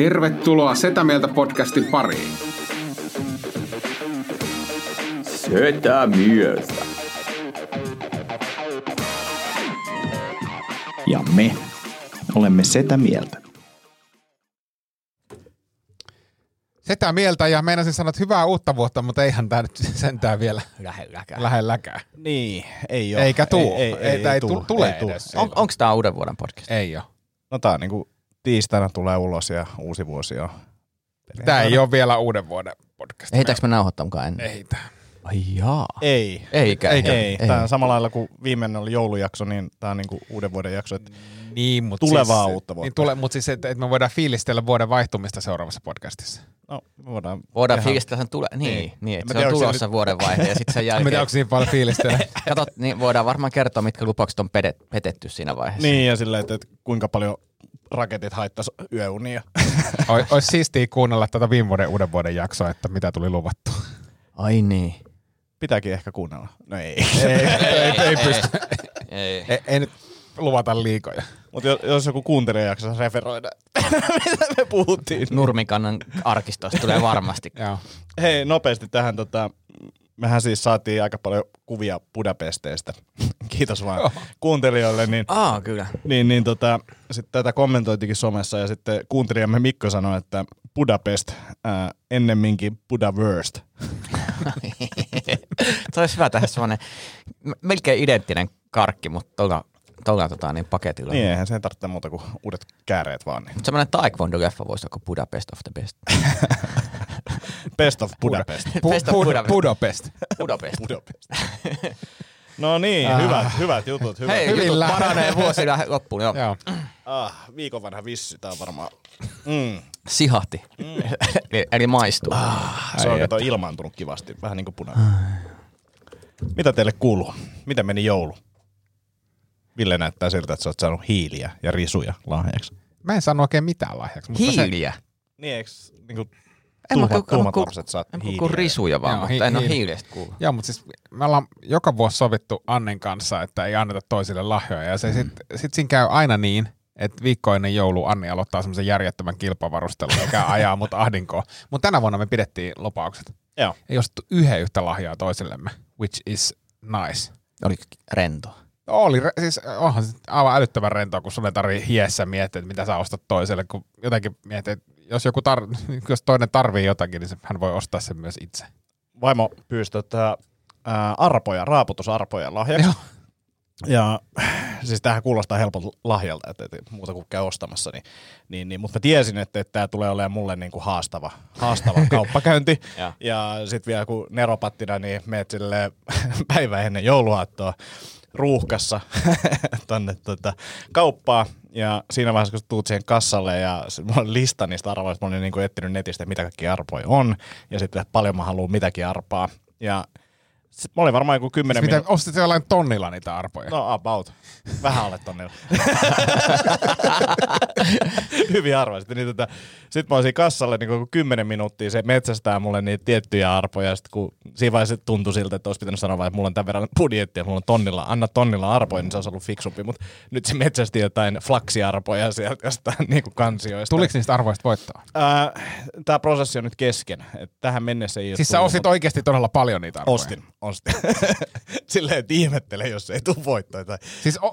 Tervetuloa Setä Mieltä podcastin pariin. Setä mieltä. Ja me olemme Setä Mieltä. Sitä mieltä ja meinasin sanoa, että hyvää uutta vuotta, mutta eihän tämä nyt sentään vielä Lähelläkään. lähelläkään. Niin, ei ole. Eikä tuu. Ei, ei, Ei, ei, ei tu- tule tuu. edes. On, onko tämä uuden vuoden podcast? Ei ole. No tää on niinku tiistaina tulee ulos ja uusi vuosi on. Tämä ei ole vielä uuden vuoden podcast. Ehditäänkö me nauhoittaa mukaan ennen? Ei tää. Ai jaa. Ei. Eikä. Ei, ei. ei. Tämä on samalla lailla kuin viimeinen oli joulujakso, niin tämä on niinku uuden vuoden jakso. Et Niin, mutta Tulevaa siis, uutta vuotta. Niin tule, mutta siis, että, että me voidaan fiilistellä vuoden vaihtumista seuraavassa podcastissa. no, me voidaan, Voidaan tehdä- fiilistellä sen tule. Niin, Niin. niin että se on onko se tulossa vuodenvaihde ja sitten sen jälkeen. onko siinä paljon fiilistellä. Katot, niin voidaan varmaan kertoa, mitkä lupaukset on pedet- petetty siinä vaiheessa. Niin, ja silleen, että, että kuinka paljon raketit haittas yöunia. Oi- Olisi siistiä kuunnella tätä viime vuoden uuden vuoden jaksoa, että mitä tuli luvattu. Ai niin. Pitääkin ehkä kuunnella. No ei. ei, ei, ei pysty. Ei. Ei, ei nyt luvata liikoja. Mutta jos joku kuuntelija jaksaa referoida, mitä me puhuttiin. Nurmikannan arkistosta tulee varmasti. Joo. Hei, nopeasti tähän. Tota, mehän siis saatiin aika paljon kuvia Budapesteistä. Kiitos vaan kuuntelijoille. Niin, Aa, kyllä. niin, niin tota, sitten tätä kommentoitikin somessa ja sitten kuuntelijamme Mikko sanoi, että Budapest ää, ennemminkin Budaverst. Se olisi hyvä tehdä semmoinen melkein identtinen karkki, mutta tuolla, tuolla tota, niin paketilla. Niin eihän sen tarvitse muuta kuin uudet kääreet vaan. Niin. Mutta semmoinen taekwondo-leffa voisi olla Budapest of the best. Best of Budapest. Best of Bud- Budapest. Budapest. Budapest. Budapest. no niin, hyvät, hyvät jutut. Hyvät. Hei, Hyvin jutut lähellä. paranee vuosi lähe- loppuun. Joo. Joo. Ah, viikon vanha vissy, tää on varmaan. Mm. Sihahti. eli, eli maistuu. Se on kato ilmaantunut kivasti, vähän niin kuin punainen. Mitä teille kuuluu? Miten meni joulu? Ville näyttää siltä, että sä oot saanut hiiliä ja risuja lahjaksi. Mä en sano oikein mitään lahjaksi. Mutta Se, Hiiliä. Niin, eikö niinku En mä tuhmat, ku- tuhmat ku- lapset saat En hiiliä? risuja vaan, Joo, mutta hi- en ole hiilestä kuullut. Joo, mutta siis me ollaan joka vuosi sovittu Annen kanssa, että ei anneta toisille lahjoja. Ja se sit, sit siinä käy aina niin, että viikko ennen joulu Anni aloittaa semmoisen järjettömän kilpavarustelun, joka ajaa mut ahdinkoon. Mutta tänä vuonna me pidettiin lupaukset. Joo. Ei ostettu yhden yhtä lahjaa toisillemme, which is nice. Oli rento. Oli, siis onhan se aivan älyttävän rentoa, kun sun ei tarvii hiessä miettiä, että mitä sä ostat toiselle, kun jotenkin miettii, että jos, joku tar- jos toinen tarvii jotakin, niin se, hän voi ostaa sen myös itse. Vaimo pyysi tota, ää, arpoja, raaputusarpoja lahjaksi. Joo. Ja siis tämähän kuulostaa helpolta lahjalta, että, että muuta kuin käy ostamassa. Niin, niin, niin, mutta mä tiesin, että, että tämä tulee olemaan mulle niin kuin haastava, haastava kauppakäynti. Ja. ja sitten vielä kun neropattina, niin meet sille päivä ennen jouluaattoa ruuhkassa tonne tota, kauppaa. Ja siinä vaiheessa, kun tuut siihen kassalle ja mulla on lista niistä arvoista, mä olin niin kuin etsinyt netistä, mitä kaikki arpoja on. Ja sitten paljon mä haluan mitäkin arpaa. Ja sit mä olin varmaan joku kymmenen Siis mitä, minuuttia. ostit jollain tonnilla niitä arpoja? No about. Vähän alle tonnilla. Hyvin arvasit. Niin tota, sitten mä olisin kassalle niin kuin 10 minuuttia, se metsästää mulle niitä tiettyjä arpoja. Sit kun siinä vaiheessa tuntui siltä, että olisi pitänyt sanoa vaan, että mulla on tämän verran budjettia, mulla on tonnilla, anna tonnilla arpoja, niin se olisi ollut fiksumpi. Mutta nyt se metsästi jotain flaksiarpoja sieltä jostain niin kuin kansioista. Tuliko niistä arvoista voittoa? Tämä prosessi on nyt kesken. Et tähän mennessä ei ole Siis sä ostit mutta- oikeasti todella paljon niitä arvoja? Ostin, ostin. Silleen, että ihmettele, jos ei tule voittoa. Tai... Siis, o-.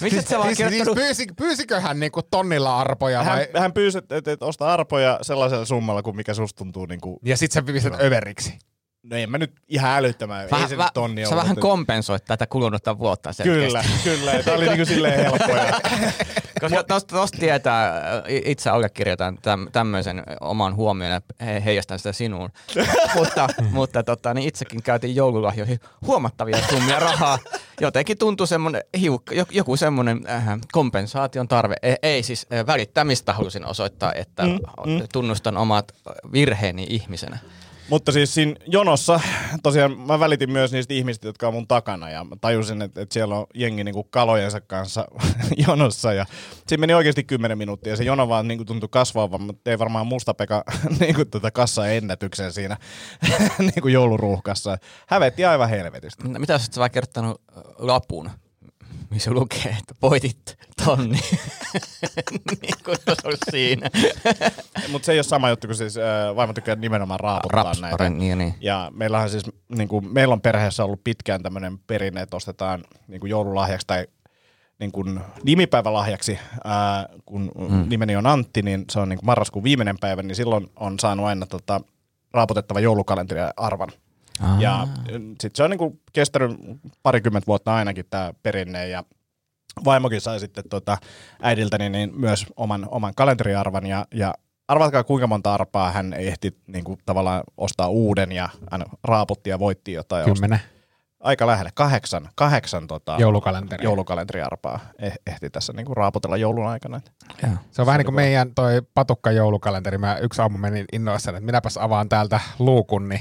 Miksi et sä vaan siis, siis pyysi, pyysikö hän niinku tonnilla arpoja Hän, vai? hän pyysi, että, että, että osta arpoja sellaisella summalla, kuin mikä susta tuntuu. Niin, kuin, Ja sit sä pistät överiksi. No en mä nyt ihan älyttömään, ei Vähän, se vä, nyt tonni sä ollut, vähän kompensoit tätä kulunutta vuotta selkeästi. Kyllä, kyllä. Tää oli niinku silleen helppoa. ja- Koska tosta, tosta tietää, itse allekirjoitan täm, tämmöisen oman huomioon ja he, heijastan sitä sinuun. mutta mutta tota, niin itsekin käytiin joululahjoihin huomattavia summia rahaa. Jotenkin tuntui semmoinen, hiukka, jo- joku semmoinen äh, kompensaation tarve. Ei, ei siis äh, välittämistä halusin osoittaa, että mm, mm. tunnustan omat virheeni ihmisenä. Mutta siis siinä jonossa, tosiaan mä välitin myös niistä ihmisistä, jotka on mun takana ja mä tajusin, että, että siellä on jengi niinku kalojensa kanssa jonossa ja siinä meni oikeasti 10 minuuttia ja se jono vaan niinku tuntui kasvavan, mutta ei varmaan musta Pekka niinku tota kassa ennätyksen siinä niinku jouluruuhkassa. Hävetti aivan helvetistä. Mitä jos sä vaan kertonut lapun, missä lukee, että voitit tonni. niin kuin se olisi siinä. Mutta se ei ole sama juttu, kun siis äh, vaimo tykkää nimenomaan raaputtaa Raps, näitä. pare- niin, niin. Ja meillähän siis, niin kuin, meillä on perheessä ollut pitkään tämmöinen perinne, että ostetaan niin kuin joululahjaksi tai niin kuin nimipäivälahjaksi, ää, kun mm. nimeni on Antti, niin se on niin kuin marraskuun viimeinen päivä, niin silloin on saanut aina tota, raaputettava joulukalenteri arvan. Ah. Ja sitten se on niin kuin kestänyt parikymmentä vuotta ainakin tämä perinne ja vaimokin sai sitten tota äidiltäni niin myös oman, oman kalenteriarvan ja, ja arvatkaa kuinka monta arpaa hän ehti niin kuin, tavallaan ostaa uuden ja hän raaputti ja voitti jotain. ja Kymmenen Aika lähelle, kahdeksan, kahdeksan tota, joulukalenteri. joulukalenteriarpaa eh- ehti tässä niin kuin raaputella joulun aikana. Joo. Se on vähän niin kuin meidän toi patukka joulukalenteri. Mä yksi aamu menin innoissani, että minäpäs avaan täältä luukun, niin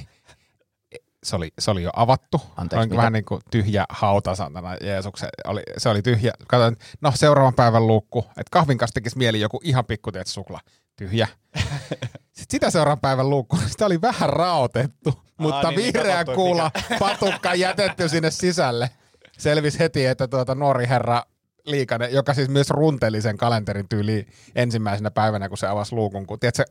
se oli, se oli jo avattu. Anteeksi, Oli vähän niin kuin tyhjä hauta, santana Jeesuksen. Oli, se oli tyhjä. Katsoin, no seuraavan päivän luukku. Että kahvin kanssa tekisi mieli joku ihan pikku tiedät, sukla. Tyhjä. Sitten sitä seuraavan päivän luukku, sitä oli vähän raotettu, mutta niin, niin, vihreä katsottu, kuula patukka jätetty sinne sisälle. Selvisi heti, että tuota nuori herra Liikanen, joka siis myös runteli sen kalenterin tyyliin ensimmäisenä päivänä, kun se avasi luukun. Kun, tiedätkö,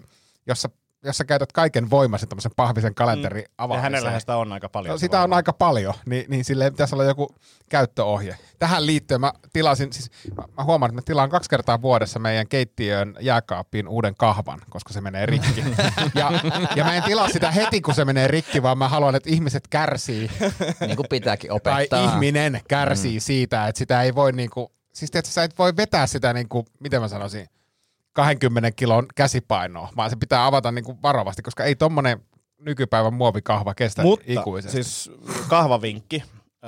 jos sä, jos sä käytät kaiken voimasi tämmöisen pahvisen kalenterin mm. Ja avaamiseen. hänellähän sitä on aika paljon. No, sitä on aika paljon, niin, niin sille pitäisi olla joku käyttöohje. Tähän liittyen mä tilasin, siis mä- huomaan, että mä tilaan kaksi kertaa vuodessa meidän keittiön jääkaappiin uuden kahvan, koska se menee rikki. Ja, ja mä en tilaa sitä heti, kun se menee rikki, vaan mä haluan, että ihmiset kärsii, Niin kuin pitääkin tai opettaa. ihminen kärsii mm. siitä, että sitä ei voi niinku, siis tiedätkö, sä et voi vetää sitä niinku, miten mä sanoisin, 20 kilon käsipainoa, vaan se pitää avata niinku varovasti, koska ei tommonen nykypäivän muovikahva kestä Mutta ikuisesti. siis kahvavinkki,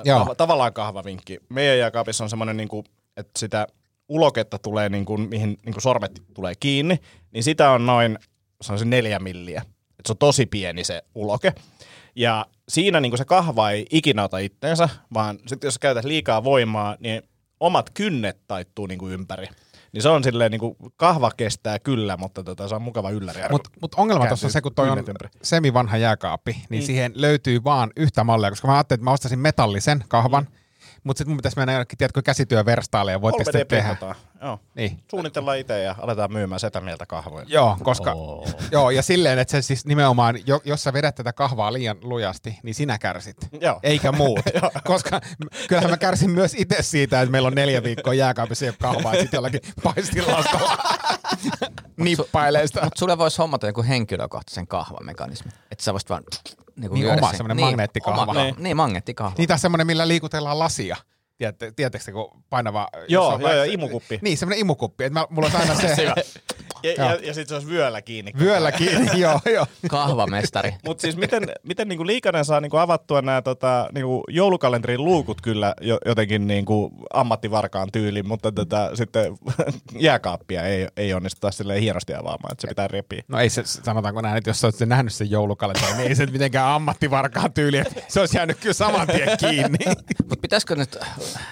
Joo. Tav- tavallaan kahvavinkki. Meidän jääkaapissa on semmoinen, niin että sitä uloketta tulee, niin kuin, mihin niin kuin sormet tulee kiinni, niin sitä on noin sanoisin neljä milliä. Et se on tosi pieni se uloke. Ja siinä niin kuin se kahva ei ikinä ota itteensä, vaan sitten jos käytät liikaa voimaa, niin omat kynnet taittuu niin kuin ympäri. Niin se on silleen, niin kuin kahva kestää kyllä, mutta tota, se on mukava ylläri. Mutta mut ongelma tuossa on se, kun toi on semivanha jääkaappi, niin mm. siihen löytyy vaan yhtä mallia, koska mä ajattelin, että mä ostaisin metallisen kahvan, mm. Mutta sitten mun pitäisi mennä jonnekin, tiedätkö, käsityöverstaalle ja voitte sitten tehdä. 3D-printataan. Joo. Niin. Suunnitellaan itse ja aletaan myymään sitä mieltä kahvoja. Joo, koska, oh. joo, ja silleen, että se siis nimenomaan, jo, jos sä vedät tätä kahvaa liian lujasti, niin sinä kärsit. Joo. Eikä muut. koska kyllähän mä kärsin myös itse siitä, että meillä on neljä viikkoa jääkaapissa ei ole kahvaa, ja sitten jollakin paistilastalla nippailee sitä. Mutta sulle voisi hommata joku henkilökohtaisen kahvamekanismi. Että sä voisit vaan niin, Niin, lyödä oma sen- semmonen magneettikahva. Oma, niin. niin, magneettikahva. Niin taas semmoinen, millä liikutellaan lasia. Tiedätte, tiedättekö, kun painava... Joo, jos on joo, joo, imukuppi. Niin, semmoinen imukuppi. Että mä, mulla on aina se Ja, Joo. ja, ja sitten se olisi vyöllä kiinni. vyöllä kiinni. joo, joo. Kahvamestari. Mutta siis miten, miten niinku Liikanen saa niinku avattua nämä tota, niinku joulukalenterin luukut kyllä jo, jotenkin niinku ammattivarkaan tyyliin, mutta tota, sitten jääkaappia ei, ei onnistuta silleen hienosti avaamaan, että se pitää repiä. No ei se, sanotaanko näin, että jos sen nähnyt sen joulukalenterin, niin ei se mitenkään ammattivarkaan tyyli, että se olisi jäänyt kyllä saman tien kiinni. Mutta pitäisikö nyt,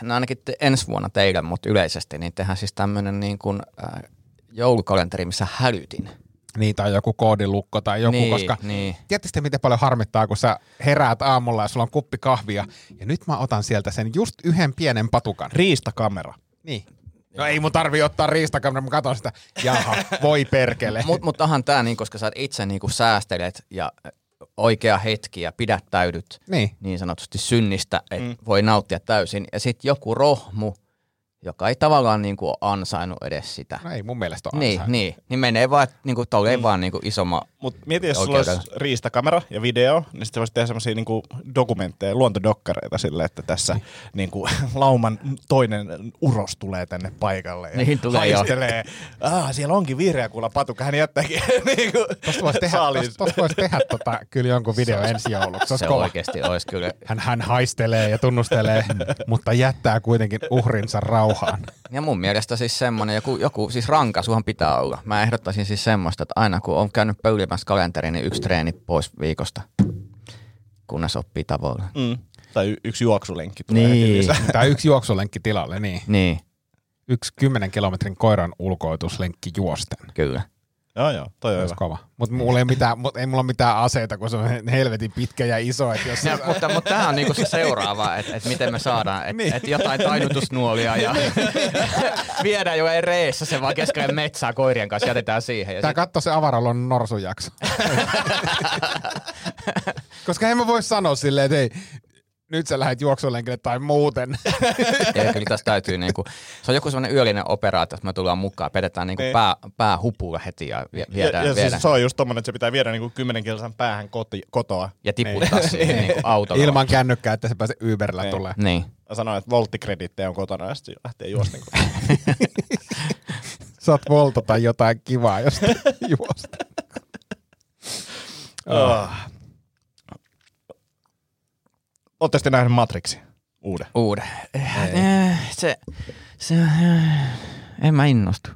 no ainakin te, ensi vuonna teidän, mutta yleisesti, niin tehdään siis tämmöinen niin kuin, äh, joulukalenteri, missä hälytin. niin, tai joku koodilukko tai joku, Niin, koska niin. tiedätkö miten paljon harmittaa, kun sä heräät aamulla ja sulla on kuppi kahvia, ja nyt mä otan sieltä sen just yhden pienen patukan. Riistakamera. Niin. No ei mun tarvii ottaa riistakamera, mä katson sitä. Jaha, voi perkele. Mutta mut onhan tämä niin, koska sä itse niin säästelet ja oikea hetki ja pidättäydyt Niin. niin sanotusti synnistä, että mm. voi nauttia täysin. Ja sitten joku rohmu, joka ei tavallaan niin kuin ansainnut edes sitä. No ei mun mielestä ole Niin, niin, niin menee vaan, niin kuin, mm. vaan niin kuin isomma Mutta mieti, jos sulla olisi riistakamera ja video, niin sitten voisit tehdä semmoisia niinku dokumentteja, luontodokkareita sille, että tässä niinku, lauman toinen uros tulee tänne paikalle ja Niin tulee jo. haistelee. Ah, siellä onkin vihreä kuulla patukka, hän jättääkin niinku, Tosta voisi tehdä, tosta, tosta vois tehdä tota, kyllä jonkun video ensi jouluksi. Se, olisi se kova. oikeasti olisi kyllä. Hän, hän haistelee ja tunnustelee, mutta jättää kuitenkin uhrinsa rauhaan. Ja mun mielestä siis semmoinen, joku, joku siis rankasuhan pitää olla. Mä ehdottaisin siis semmoista, että aina kun on käynyt pöylimässä kalenteriin, niin yksi treeni pois viikosta, kunnes oppii tavoilla. Mm. Tai yksi juoksulenkki tulee Niin. Tai yksi juoksulenkki tilalle, niin. niin, Yksi 10 kilometrin koiran ulkoituslenkki juosten. kyllä. Joo, joo, toi on hyvä. kova. Mutta mulla ei, mitään, mut ei mulla ole mitään aseita, kun se on helvetin pitkä ja iso. Että jos Ja, mutta, mutta tämä on niinku se seuraava, että et miten me saadaan, että Niin. et jotain tainutusnuolia ja viedään jo reessä se vaan keskelle metsää koirien kanssa, jätetään siihen. Ja Tää sit, katso se avaralon norsujakso. Koska en mä voi sanoa silleen, että ei, nyt sä lähdet juoksulenkille tai muuten. ja kyllä tässä täytyy niinku, se on joku semmoinen yöllinen operaatio, että me tullaan mukaan, pedetään niinku Niin. pää, pää hupulla heti ja vie- Ja, viedään, ja viedään siis se on just tommonen, että se pitää viedä niinku 10 kilsan päähän koti, kotoa. ja tiputtaa siihen niinku autolla. Ilman kännykkää, että se pääse Uberillä Niin. tulee. Niin. Sanoin, että volttikredittejä on kotona ja sitten lähtee juosten. Saat volta tai jotain kivaa, jos juosta. oh. Ootte sitten nähnyt Matrixi? Uuden. Uuden. Eh, Se, se, eh, en mä innostu.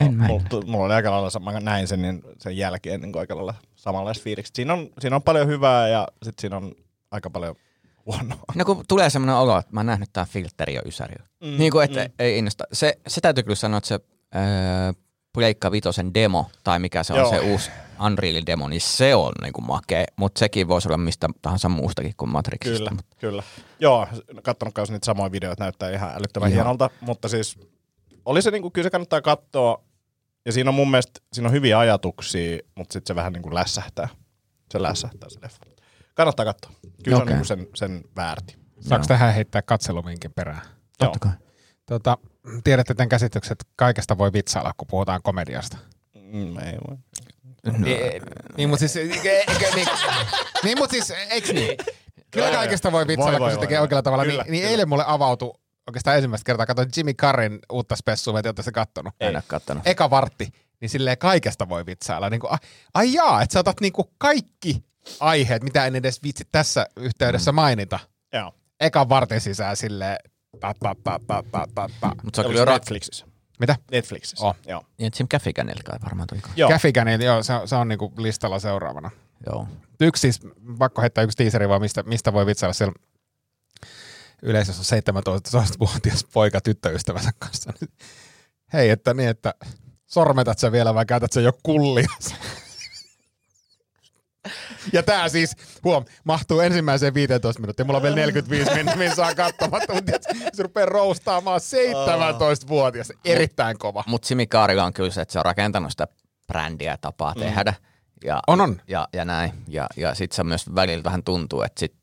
En mä mulla, innostu. mulla oli aika lailla, mä näin sen niin sen jälkeen niin aika lailla samanlaiset fiilikset. Siinä on, siinä on paljon hyvää ja sitten siinä on aika paljon huonoa. No kun tulee semmoinen olo, että mä oon nähnyt tää filtteri jo ysärillä. Mm, niin kuin, että mm. ei innosta. Se, se täytyy kyllä sanoa, että se öö, Pleikka Vitosen demo, tai mikä se on Joo. se uusi Unrealin demo, niin se on niinku makea, mutta sekin voisi olla mistä tahansa muustakin kuin Matrixista. Kyllä, Mut kyllä. Joo, kattonut kanssa niitä samoja videoita, näyttää ihan älyttömän Ihan. hienolta, mutta siis oli se niinku, kyllä se kannattaa katsoa, ja siinä on mun mielestä, siinä on hyviä ajatuksia, mutta sitten se vähän niinku lässähtää. Se lässähtää se leffa. Kannattaa katsoa. Kyllä okay. Se on niinku sen, sen väärti. Saanko tähän heittää katseluvinkin perään? Totta kai. Tota, tiedätte tämän käsityksen, että kaikesta voi vitsailla, kun puhutaan komediasta. Mm, ei voi. No, Niin, mutta siis, niin, niin, mutta siis, eikö niin? Kyllä kaikesta voi vitsailla, kun se tekee oikealla tavalla. Kyllä, niin, niin kyllä. eilen mulle avautui oikeastaan ensimmäistä kertaa, katsoin Jimmy Carrin uutta spessua, mä en tiedä, se kattonut. en ole kattonut. Eka vartti, niin silleen kaikesta voi vitsailla. Niin kuin, ai, jaa, että sä otat niin kuin kaikki aiheet, mitä en edes vitsi tässä yhteydessä mainita. Joo. Eka vartin sisään silleen, ta, ta, ta, ta, ta, ta, ta. Mutta se on kyllä Netflixissä? Mitä? Netflixissä. Oh. Joo. Ja Jim Gaffiganilla kai varmaan tuli. Joo. Niin joo, se, on- se on niinku listalla seuraavana. Joo. Yksi siis, pakko heittää yksi tiiseri vaan, mistä, mistä voi vitsailla siellä yleisössä on 17-vuotias poika tyttöystävänsä kanssa. Hei, että niin, että sormetat sä vielä vai käytät sä jo kullia? Ja tää siis, huom, mahtuu ensimmäiseen 15 minuuttia. Mulla on vielä 45 minuuttia, saa katsomatta, mutta se rupeaa roustaamaan 17-vuotias. Erittäin kova. Mutta Simi Kaarila on kyllä se, että se on rakentanut sitä brändiä ja tapaa mm. tehdä. Ja, On, on. Ja, ja näin. Ja, ja sitten se myös välillä vähän tuntuu, että sit,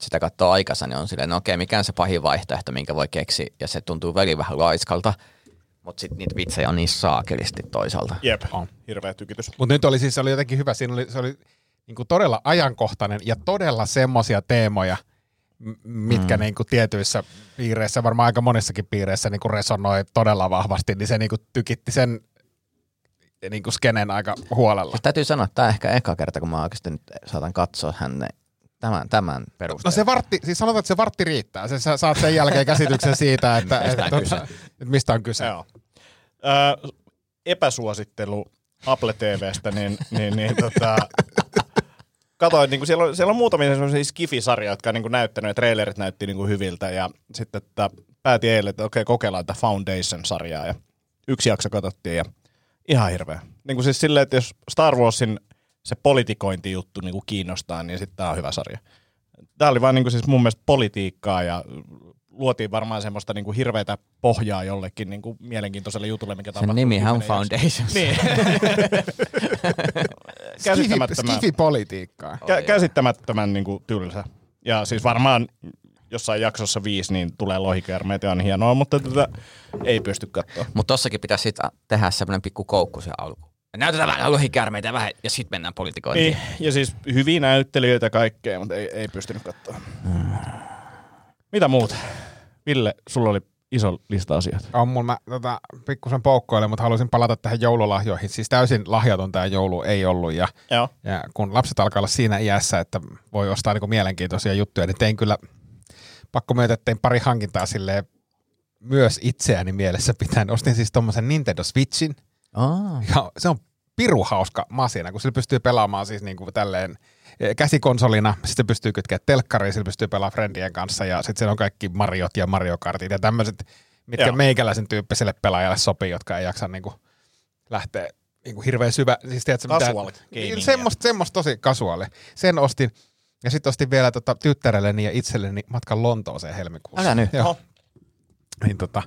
sitä katsoo aikansa, niin on silleen, no okei, mikä on se pahin vaihtoehto, minkä voi keksiä. Ja se tuntuu välillä vähän laiskalta. Mutta sitten niitä vitsejä on niin saakelisti toisaalta. Jep. On. Hirveä tykitys. Mutta nyt oli siis, se oli jotenkin hyvä, siinä oli, se oli niinku todella ajankohtainen ja todella semmoisia teemoja, mitkä mm. niinku tietyissä piireissä, varmaan aika monissakin piireissä niinku resonoi todella vahvasti, niin se niinku tykitti sen niinku skenen aika huolella. Siis täytyy sanoa, että tämä ehkä eka kerta, kun mä oikeasti nyt saatan katsoa hänne tämän, tämän perusteella. No se vartti, siis sanotaan, että se vartti riittää. Se, sä saat sen jälkeen käsityksen siitä, että, Mistä että, on kyse. että, että mistä on kyse. Joo. Ö, epäsuosittelu Apple TVstä, niin, niin, niin tota, katoin, niin kuin siellä, on, siellä on muutamia sellaisia skifi-sarjoja, jotka on niin kuin näyttänyt, ja trailerit näytti niin kuin hyviltä, ja sitten että päätin eilen, että okei, kokeillaan tätä Foundation-sarjaa, ja yksi jakso katsottiin, ja ihan hirveä. Niin kuin siis silleen, että jos Star Warsin se politikointijuttu niin kuin kiinnostaa, niin sitten tämä on hyvä sarja. Tämä oli vaan niin kuin siis mun mielestä politiikkaa, ja luotiin varmaan semmoista niin kuin hirveätä pohjaa jollekin niin kuin mielenkiintoiselle jutulle, mikä Sen tapahtuu. nimihän on. Foundation. Niin. käsittämättömän, Skifi-politiikkaa. kä- käsittämättömän niin kuin tylsä. Ja siis varmaan jossain jaksossa viisi, niin tulee lohikäärmeet ja on hienoa, mutta tätä ei pysty katsoa. Mutta tossakin pitäisi sit tehdä semmoinen pikku koukku se alku. Näytetään vähän lohikärmeitä ja vähän, ja sitten mennään politikointiin. Niin, ja siis hyviä näyttelijöitä kaikkea, mutta ei, ei pystynyt katsoa. Mitä muuta? Ville, sulla oli iso lista asioita. On mulla mä tota, pikkusen poukkoilen, mutta haluaisin palata tähän joululahjoihin. Siis täysin lahjaton tämä joulu ei ollut. Ja, Joo. ja kun lapset alkaa olla siinä iässä, että voi ostaa niinku mielenkiintoisia juttuja, niin tein kyllä, pakko myöntää, että tein pari hankintaa silleen myös itseäni mielessä pitäen. Ostin siis tommosen Nintendo Switchin. Aa. Ja se on piru hauska masina, kun sillä pystyy pelaamaan siis niinku tälleen käsikonsolina, sitten pystyy kytkeä telkkariin, sillä pystyy pelaamaan friendien kanssa ja sitten siellä on kaikki Mariot ja Mario Kartit ja tämmöiset, mitkä Joo. meikäläisen tyyppiselle pelaajalle sopii, jotka ei jaksa niinku lähteä niinku hirveän syvä, siis tiedätkö, mitä, semmoista, semmoista tosi kasuaali. Sen ostin ja sitten ostin vielä tota, tyttärelleni ja itselleni matkan Lontooseen helmikuussa. Älä nyt. Joo. Oho. Niin tota,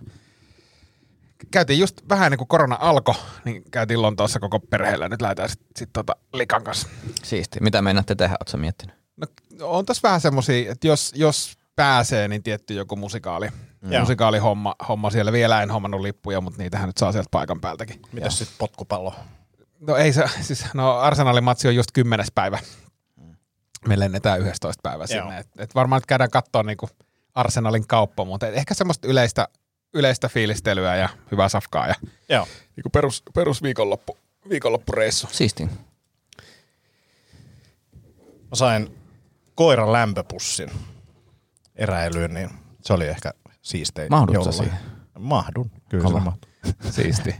käytiin just vähän ennen kuin korona alkoi, niin käytiin Lontoossa koko perheellä. Nyt lähdetään sitten sit tota Likan kanssa. Siisti. Mitä meinaatte tehdä, ootko miettinyt? No, on tässä vähän semmosia, että jos, jos pääsee, niin tietty joku musikaali. Joo. Musikaalihomma homma siellä. Vielä en hommannut lippuja, mutta niitähän nyt saa sieltä paikan päältäkin. Mitäs sitten potkupallo? No ei se, siis no Arsenalin matsi on just kymmenes päivä. Me lennetään 11 päivä Joo. sinne. Et, et varmaan nyt käydään katsoa niinku Arsenalin kauppa, mutta ehkä semmoista yleistä, yleistä fiilistelyä ja hyvää safkaa ja Joo. niinku perus, perus viikonloppu, viikonloppureissu. Siisti. Mä sain koiran lämpöpussin eräilyyn, niin se oli ehkä siistein. Mahdutko siihen? Mahdun, kyllä Kova. se mahtuu. Siisti.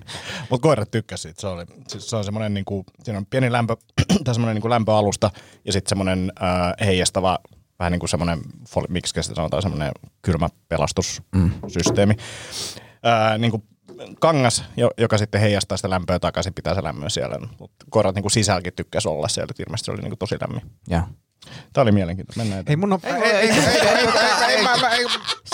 Mutta koirat tykkäsi siitä. Se, oli, siis se on semmoinen, niinku, siinä on pieni lämpö, tai semmoinen niinku lämpöalusta ja sitten semmoinen äh, heijastava, vähän niin kuin semmoinen, miksi sitä sanotaan, semmoinen kylmä pelastussysteemi. Mm. Äh, niin kuin kangas, jo- joka sitten heijastaa sitä lämpöä takaisin, pitää se lämmön siellä. Mut koirat niinku sisälläkin tykkäsi olla siellä, että ilmeisesti se oli niinku tosi lämmin. Joo. Tämä oli mielenkiintoista. Mennään Ei eteenpäin. mun on, ei, ei, ei, ei, ei, ei, ei, ei,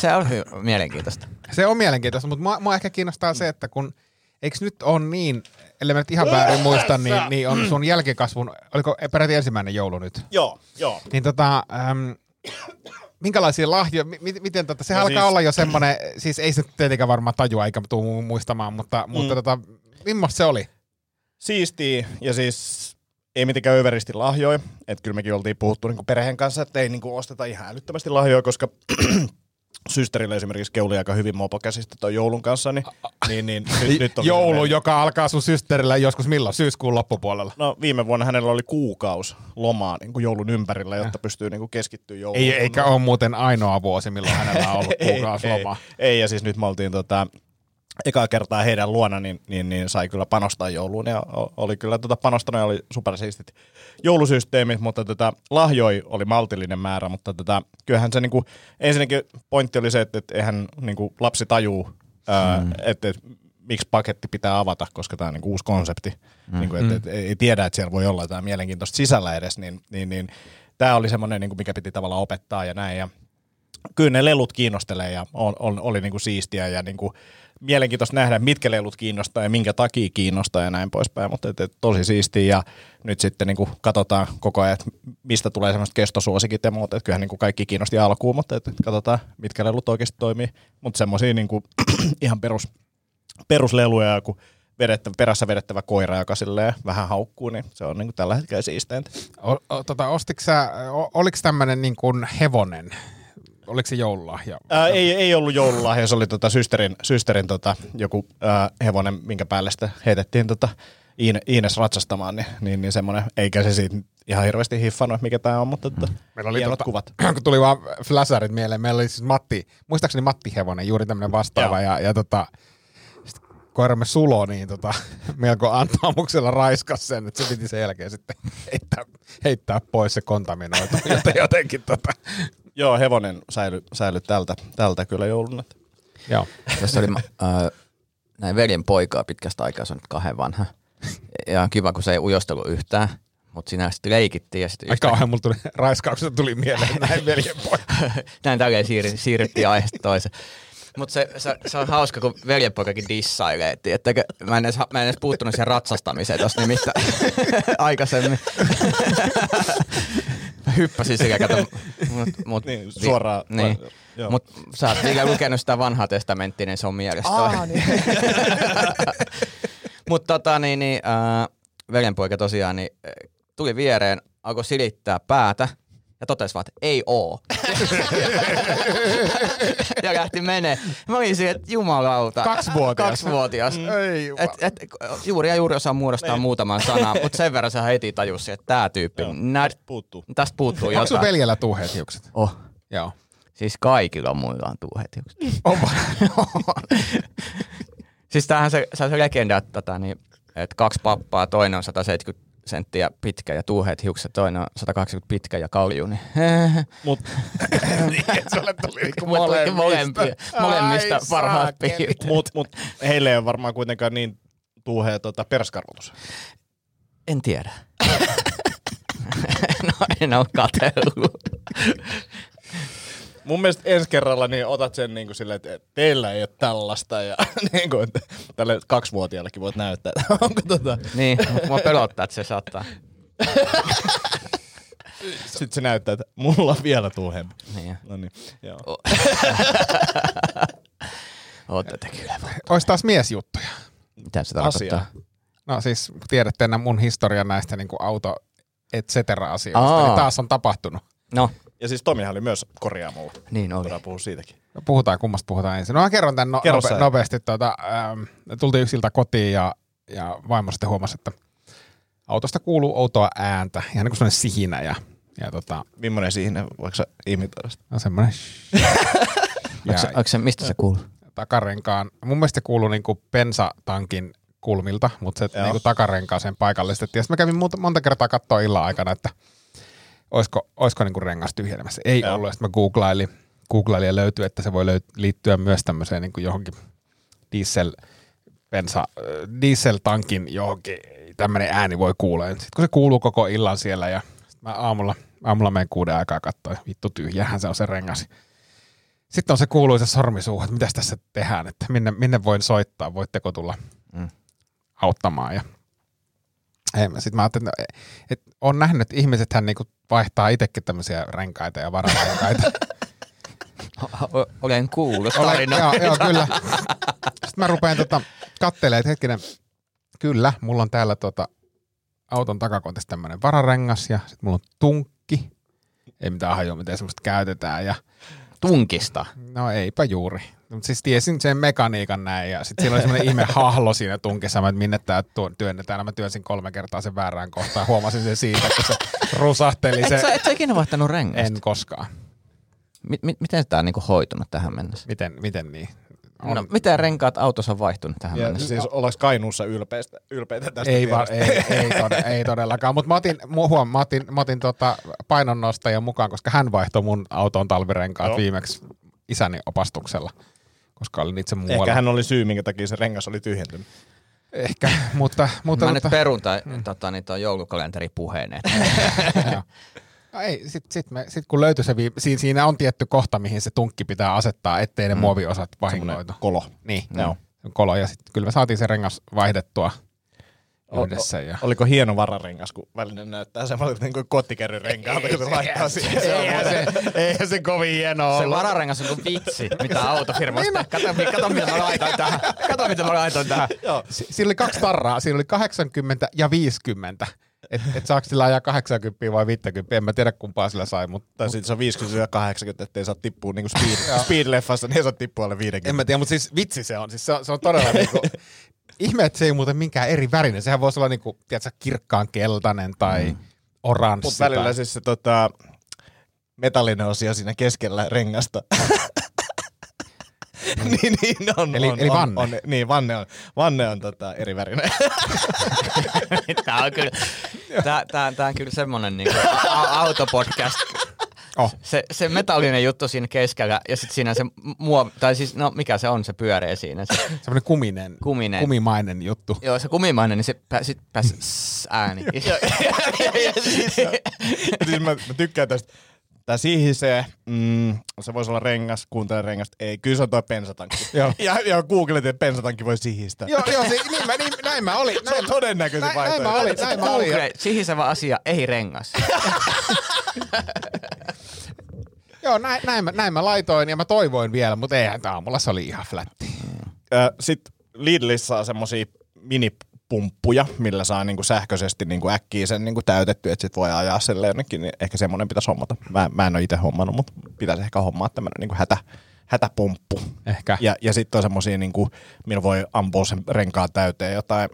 Se on hy- mielenkiintoista. se on mielenkiintoista, mutta mua, mua ehkä kiinnostaa se, että kun eikö nyt on niin, ellei mä nyt ihan väärin muista, niin, niin on sun jälkikasvun, oliko peräti ensimmäinen joulu nyt? Joo, joo. Niin tota, äm, minkälaisia lahjoja, mi- miten tota, se No alkaa siis- olla jo semmoinen, siis ei se tietenkään varmaan tajua eikä tuu muistamaan, mutta, mm. mutta tota, millaista se oli? Siistiä ja siis ei mitenkään överisti lahjoja. Että kyllä mekin oltiin puhuttu niinku perheen kanssa, että ei niinku osteta ihan älyttömästi lahjoja, koska systerille esimerkiksi keuli aika hyvin mopokäsistä toi joulun kanssa, niin, niin, niin nyt, nyt oli Joulu, semmoinen- joka alkaa sun systerillä joskus milloin? Syyskuun loppupuolella. No viime vuonna hänellä oli kuukaus lomaa niin kuin joulun ympärillä, jotta pystyy niin kuin keskittyä jouluun. Ei, eikä ole muuten ainoa vuosi, milloin hänellä on ollut kuukausi ei, lomaa. ei, ja siis nyt me oltiin tota, ekaa kertaa heidän luona, niin, niin, niin sai kyllä panostaa jouluun. Ja oli kyllä tota panostanut ja oli supersiistit joulusysteemit, mutta tota, lahjoi oli maltillinen määrä, mutta tota, kyllähän se niinku, ensinnäkin pointti oli se, että, että eihän niinku, lapsi tajuu, ää, että, että miksi paketti pitää avata, koska tämä on niinku uusi konsepti, mm. niinku, että, että ei tiedä, että siellä voi olla jotain mielenkiintoista sisällä edes, niin, niin, niin tämä oli semmoinen, niinku, mikä piti tavallaan opettaa ja näin, ja kyllä ne lelut kiinnostelee ja on, on, oli niinku siistiä ja niinku mielenkiintoista nähdä, mitkä lelut kiinnostaa ja minkä takia kiinnostaa ja näin poispäin, mutta et, et, tosi siistiä ja nyt sitten niinku katsotaan koko ajan, mistä tulee semmoiset kestosuosikit ja muuta, että kyllähän niinku kaikki kiinnosti alkuun, mutta et, et katsotaan, mitkä lelut oikeasti toimii, mutta semmoisia niinku ihan perus, perusleluja, kun vedettävä, perässä vedettävä koira, joka vähän haukkuu, niin se on niinku tällä hetkellä siisteintä. O, o, tota, o, oliko tämmöinen niin kuin hevonen? Oliko se joululahja? Ää, ei, ei ollut joululahja, se oli tota systerin, systerin tota, joku ää, hevonen, minkä päälle sitä heitettiin tota Iine, Iines ratsastamaan, niin, niin, niin semmoinen, eikä se siitä ihan hirveästi hiffannut, että mikä tämä on, mutta tota, Meillä oli tota, kuvat. kun tuli vaan flasharit mieleen, meillä oli siis Matti, muistaakseni Matti Hevonen, juuri tämmöinen vastaava, ja, ja tota, koiramme Sulo, niin tota, melko antaamuksella raiskas sen, että se piti sen jälkeen sitten heittää, heittää pois se kontaminoitu, joten jotenkin tota, Joo, hevonen säilyi säily tältä, tältä kyllä jouluna. joo. Tässä oli äh, näin veljen poikaa pitkästä aikaa, se on nyt kahden vanha. Ja on kiva, kun se ei ujostelu yhtään, mutta siinä sitten leikittiin ja sitten Ai kauhean, mulla tuli, raiskauksesta tuli mieleen näin veljen poika. näin tälleen siir, siirryttiin aiheesta toiseen. Mutta se, se, se, on hauska, kun veljenpoikakin dissailee. Että mä, en edes, mä en edes puuttunut siihen ratsastamiseen tuossa nimittäin aikaisemmin. Hyppäsin sillä, kato. Mut, mut, Niin, suoraan. Niin. Joo. Mut sä oot vielä lukenut sitä vanhaa testamenttia, niin se on mielestä. Aa, niin. Mut tota niin, niin äh, veljenpoika tosiaan niin, äh, tuli viereen, alkoi silittää päätä ja totesi vaan, että ei oo. ja lähti menee. Mä olin siinä, että jumalauta. Kaksivuotias. Kaksivuotias. Ei jumala. et, et, juuri ja juuri osaa muodostaa muutaman sanan, mutta sen verran sä heti tajusi, että tää tyyppi, Joo, nä, tästä puuttuu. tästä puuttuu Onko sun jotain. veljellä tuheet hiukset? Oh. Joo. Siis kaikilla muilla on tuuhet hiukset. On siis tämähän se, se, on se legenda, että, tota, niin, että kaksi pappaa, toinen on 170 senttiä pitkä ja tuuheet hiukset, toinen on 180 pitkä ja kalju. Niin. Mut, Sulle tuli niinku molemmista, molempia, molemmista Ai parhaat piirteet. mut, mut heille ei ole varmaan kuitenkaan niin tuuhea tota, perskarvotus. En tiedä. no en ole katsellut. Mun mielestä ensi kerralla niin otat sen niin kuin silleen, että teillä ei ole tällaista ja niin kuin, että tälle kaksivuotiaallekin voit näyttää, että onko tota. niin, mutta mua pelottaa, että se saattaa. Sitten se näyttää, että mulla on vielä tuuhempi. Niin. No niin, joo. Ootte te kyllä. Ois taas miesjuttuja. Mitä se Asia. tarkoittaa? No siis tiedätte enää mun historian näistä niin kuin auto et cetera asioista, Aa. niin taas on tapahtunut. No, Ja siis Tomihan oli myös korjaamolla. niin oli. Voidaan puhua siitäkin. No, puhutaan, kummasta puhutaan ensin. No mä kerron tämän no, Kerro nope, nopeasti. Tuota, ähm, tultiin yksiltä kotiin ja, ja vaimo sitten huomasi, että autosta kuuluu outoa ääntä, ihan niin kuin sellainen sihinä ja, ja tota, Millainen siihen, voiko sä imitoida sitä? no semmoinen Onko se, onko se, mistä se kuuluu? takarenkaan. Mun mielestä se kuuluu niin kuin pensatankin kulmilta, mutta se Joo. niin kuin takarenkaaseen paikallistettiin. Ja sitten mä kävin monta, monta kertaa katsoa illan aikana, että olisiko, olisiko niin kuin rengas tyhjenemässä. Ei Joo. ollut. Sitten mä googlailin, googlailin ja löytyi, että se voi löyt- liittyä myös tämmöiseen niin kuin johonkin diesel, bensa, dieseltankin johonkin tämmöinen ääni voi kuulla. Sitten kun se kuuluu koko illan siellä ja mä aamulla, aamulla menen kuuden aikaa katsoa, vittu tyhjähän se on se rengas. Sitten on se kuuluisa sormisuuhu, että mitä tässä tehdään, että minne, minne voin soittaa, voitteko tulla Mm. auttamaan. Ja sitten mä ajattelin, että, että on nähnyt, että ihmisethän niinku vaihtaa itsekin tämmöisiä renkaita ja vararenkaita. O- Olen kuullut Olen, joo, joo, kyllä. Sitten mä rupean tota, kattelemaan, että hetkinen, kyllä, mulla on täällä tota, auton takakontissa tämmöinen vararengas ja sitten mulla on tunkki. Ei mitään hajua, miten semmoista käytetään. Ja Tunkista. No eipä juuri. Mutta siis tiesin sen mekaniikan näin ja sitten siinä oli semmoinen ihme hahlo siinä tunkissa, että minne tämä työnnetään. Ja Mä työnsin kolme kertaa sen väärään kohtaan. Huomasin sen siitä, kun se rusahteli. Et Se, sä, et sä ikinä vaihtanut rengasta? en koskaan. Mi- mi- miten tämä on niinku hoitunut tähän mennessä? Miten, miten niin? On, No, miten renkaat autossa on vaihtunut tähän Ja mennessä? siis ollaanko Kainuussa ylpeistä, ylpeitä tästä ei, va, ei, ei, tode, ei todellakaan, mutta mä otin, mu- huom, mä otin, mä otin tota painonnostajan mukaan, koska hän vaihtoi mun auton talvirenkaat Joo. viimeksi isäni opastuksella, koska olin itse muualla. Ehkä hän oli syy, minkä takia se rengas oli tyhjentynyt. Ehkä, mutta... mutta, Mä mutta nyt perun tai, tota, niin tuon joulukalenteripuheen. No ei, sit, sit, me, sit kun löytyi se, vii- siinä, siinä on tietty kohta, mihin se tunkki pitää asettaa, ettei ne mm. muoviosat vahingoitu. kolo. Niin, Joo. on kolo. Ja sitten kyllä me saatiin se rengas vaihdettua yhdessä. Ja... Oliko hieno vararengas, kun välinen näyttää semmoiselta niin kuin kottikärryrenkaalta, kun se laittaa siihen. Eihän se, eihän se kovin hieno Se ollut. vararengas on kuin vitsi, mitä autofirmasta. Kato, kato, mitä mä laitoin tähän. Kato, mitä mä laitoin tähän. Si- Siinä oli kaksi tarraa, siinä oli 80 ja 50. Että et saako sillä ajaa 80 vai 50, en mä tiedä kumpaa sillä sai, mutta Tai sitten se on 50-80, ettei saa tippua niin kuin speed, speed-leffassa, niin ei saa tippua alle 50. en mä tiedä, mutta siis vitsi se on. Siis se on, se on todella niinku, ihme, että se ei muuten minkään eri värinen. Sehän voisi olla niinku, tiedätkö, kirkkaan keltainen tai mm. oranssi. Mutta välillä tai... siis se tota, metallinen osio siinä keskellä rengasta. niin, niin on, Eli- on, eli on, vanne. On, niin, vanne on, vanne on tota, eri värinen. Tää on kyllä, tää, tää, tää on kyllä semmonen niinku autopodcast. Oh. Se, se metallinen juttu siinä keskellä ja sitten siinä se muo, tai siis no mikä se on, se pyöreä siinä. Se, Semmoinen kuminen, Kuminen. kumimainen juttu. joo, se kumimainen, niin se pä, sit pääsi ääni. siis mä, mä tykkään tästä. Tää sihisee, mm, se voisi olla rengas, kuuntele rengasta. Ei, kyllä se on toi pensatankki. Joo. ja, ja googletin, että pensatankki voi sihistää. Joo, joo, se, niin, mä, niin, näin mä olin. se on todennäköisin näin, näin mä vaihtoehto. olin, näin mä olin. Sihisevä asia, ei rengas. Joo, näin, näin, mä, näin mä laitoin ja mä toivoin vielä, mutta eihän tämä aamulla se oli ihan flätti. Sitten Lidlissä saa semmosia minipumppuja, millä saa niinku sähköisesti niinku äkkiä sen niinku täytetty, että sit voi ajaa sille jonnekin, niin ehkä semmoinen pitäisi hommata. Mä, mä en ole itse hommannut, mutta pitäisi ehkä hommaa tämmöinen niinku hätä, hätäpumppu. Ehkä. Ja, ja sitten on semmosia, niinku, millä voi ampua sen renkaan täyteen jotain,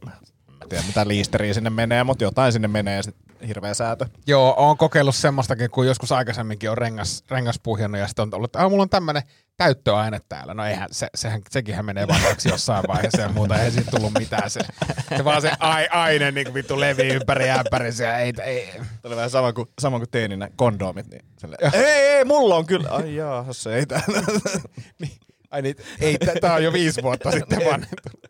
en tiedä mitä liisteriä sinne menee, mutta jotain sinne menee ja sitten hirveä säätö. Joo, oon kokeillut semmoistakin, kun joskus aikaisemminkin on rengas, rengas puhjannut ja sitten on ollut, että mulla on tämmöinen täyttöaine täällä. No eihän, se, sehän, sekinhän menee vanhaksi jossain vaiheessa ja muuta, ei siitä tullut mitään. Se, se vaan se ai, aine niin vittu levii ympäri ämpärissä ja ei, ei. Tämä oli vähän sama kuin, sama kuin teininä kondomit. Niin silleen, ei, ei, mulla on kyllä. Ai jaa, se ei täällä. Ai niin, ei, tää on jo viisi vuotta sitten vanhentunut.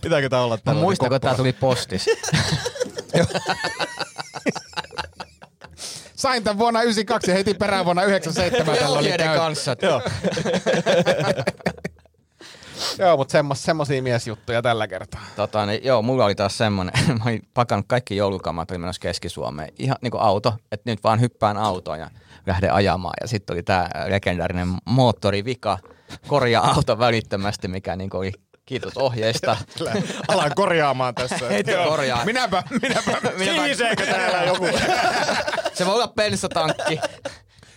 Pitääkö tää olla Mä tällainen muistan, kun tää koppara? tuli postis. Sain tämän vuonna 92 ja heti perään vuonna 97 tällä oli Ohjeiden käy. kanssa. Joo. Joo, mutta semmos, semmosia miesjuttuja tällä kertaa. Tota, niin, joo, mulla oli taas semmonen, mä olin pakannut kaikki joulukamat, olin menossa Keski-Suomeen. Ihan niinku auto, että nyt vaan hyppään autoon ja lähden ajamaan. Ja sitten oli tämä legendaarinen moottorivika, korjaa auto välittömästi, mikä niinku oli kiitos ohjeista. Alan korjaamaan tässä. Heti korjaa. Minäpä, minäpä. Siiseekö täällä joku? Se voi olla bensatankki.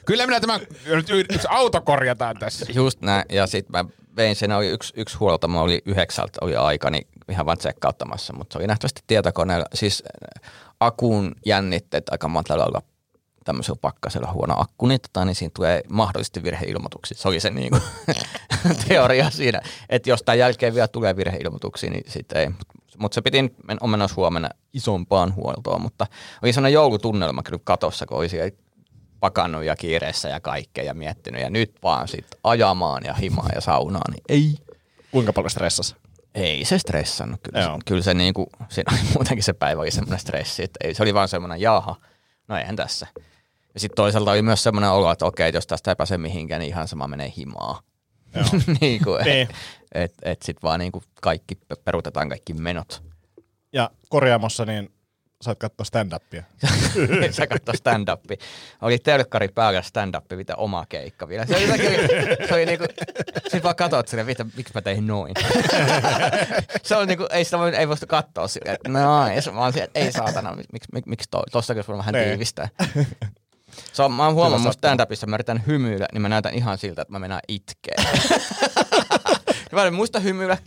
Kyllä minä tämä nyt y- yksi auto korjataan tässä. Just näin. Ja sitten mä vein sen, oli yksi, yksi huolta, mä oli yhdeksältä oli aika, niin ihan vaan tsekkauttamassa, mutta se oli nähtävästi tietokoneella. Siis äh, akun jännitteet aika monta olla tämmöisellä pakkasella huono akku, niin, tota, niin siinä tulee mahdollisesti virheilmoituksia. Se oli se niin kuin, teoria siinä, että jos tämän jälkeen vielä tulee virheilmoituksia, niin sitten ei. Mutta se piti, ole menossa huomenna isompaan huoltoon, mutta oli sellainen joulutunnelma kyllä katossa, kun oli siellä pakannut ja kiireessä ja kaikkea ja miettinyt ja nyt vaan sitten ajamaan ja himaan ja saunaan, niin ei. Kuinka paljon stressasi? Ei se stressannut. Kyllä, Joo. kyllä se niinku, siinä oli muutenkin se päivä oli semmoinen stressi, että ei, se oli vaan semmoinen jaha, no eihän tässä. Ja sitten toisaalta oli myös semmoinen olo, että okei, jos tästä ei pääse mihinkään, niin ihan sama menee himaa. niin kuin, Niin. et, et, et sitten vaan niinku kaikki pe- peruutetaan kaikki menot. Ja korjaamossa niin saat katsoa stand-upia. Sä katsoi stand up Oli telkkari päällä stand up mitä oma keikka vielä. Se oli, se oli niinku, sit vaan katsot silleen, mitä, miksi mä tein noin. se oli niinku, ei sitä voi, ei voi katsoa silleen, että nice, vaan silleen, että ei saatana, miksi, miksi, toi, tossakin olisi voinut vähän Niin. tiivistää. Se on, mä oon huomannut mun stand-upissa, mä yritän hymyillä, niin mä näytän ihan siltä, että mä mennään itkeen. mä en muista hymyillä,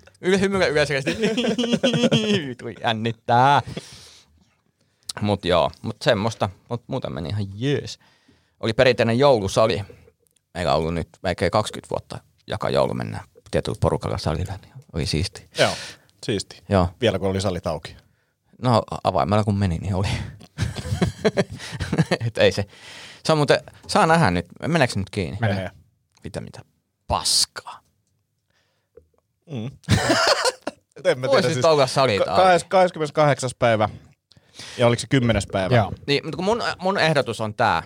hymyillä yleensä, jännittää. Mut joo, mut semmoista, mut muuten meni ihan jees. Oli perinteinen joulusali. On ollut nyt melkein 20 vuotta joka joulu mennään tietyllä porukalla salilla, niin oli siisti. Joo, siisti. Joo, Vielä kun oli salit auki. no avaimella kun meni, niin oli. Et ei se. Se on muuten, saa nähdä nyt, meneekö nyt kiinni? Menee. Mitä mitä? Paskaa. Mm. en mä tiedä, siis olla salit ka- auki. kais- 28. päivä. Ja oliko se 10. päivä? Joo. Niin, mutta kun mun, mun ehdotus on tää.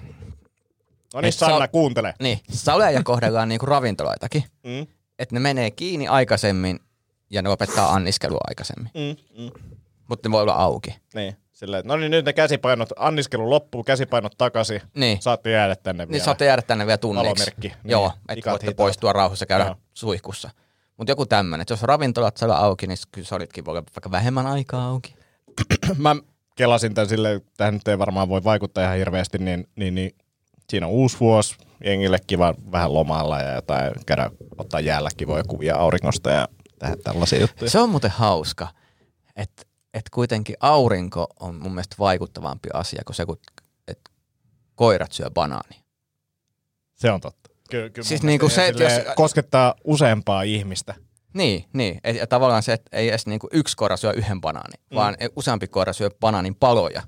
No niin, Sanna, kuuntele. Niin, saleja kohdellaan niinku ravintoloitakin. Mm. Että ne menee kiinni aikaisemmin ja ne lopettaa anniskelua aikaisemmin. Mm. Mm. Mutta ne voi olla auki. Niin. Silleen, että no niin, nyt ne käsipainot, anniskelu loppuu, käsipainot takaisin. Niin. Saatte jäädä tänne Niin vielä. saatte jäädä tänne vielä tunniksi. Valomerkki, niin. Joo, että voitte hitaat. poistua rauhassa käydä Joo. suihkussa. Mutta joku tämmöinen, että jos ravintolat siellä auki, niin kyllä solitkin voi olla vaikka vähemmän aikaa auki. Mä kelasin tämän silleen, tähän nyt ei varmaan voi vaikuttaa ihan hirveästi, niin, niin, niin siinä on uusi vuosi, jengille kiva vähän lomalla ja jotain, käydä ottaa jäällä kivoja kuvia auringosta ja tähän tällaisia juttuja. Se on muuten hauska, että et kuitenkin aurinko on mun mielestä vaikuttavampi asia kuin se, kun et koirat syö banaania. Se on totta. Ky- kyllä Siis niinku se, että jos- koskettaa useampaa ihmistä. Niin, niin. Et- Ja tavallaan se, että ei edes niinku yksi koira syö yhden banaanin, mm. vaan useampi koira syö banaanin paloja.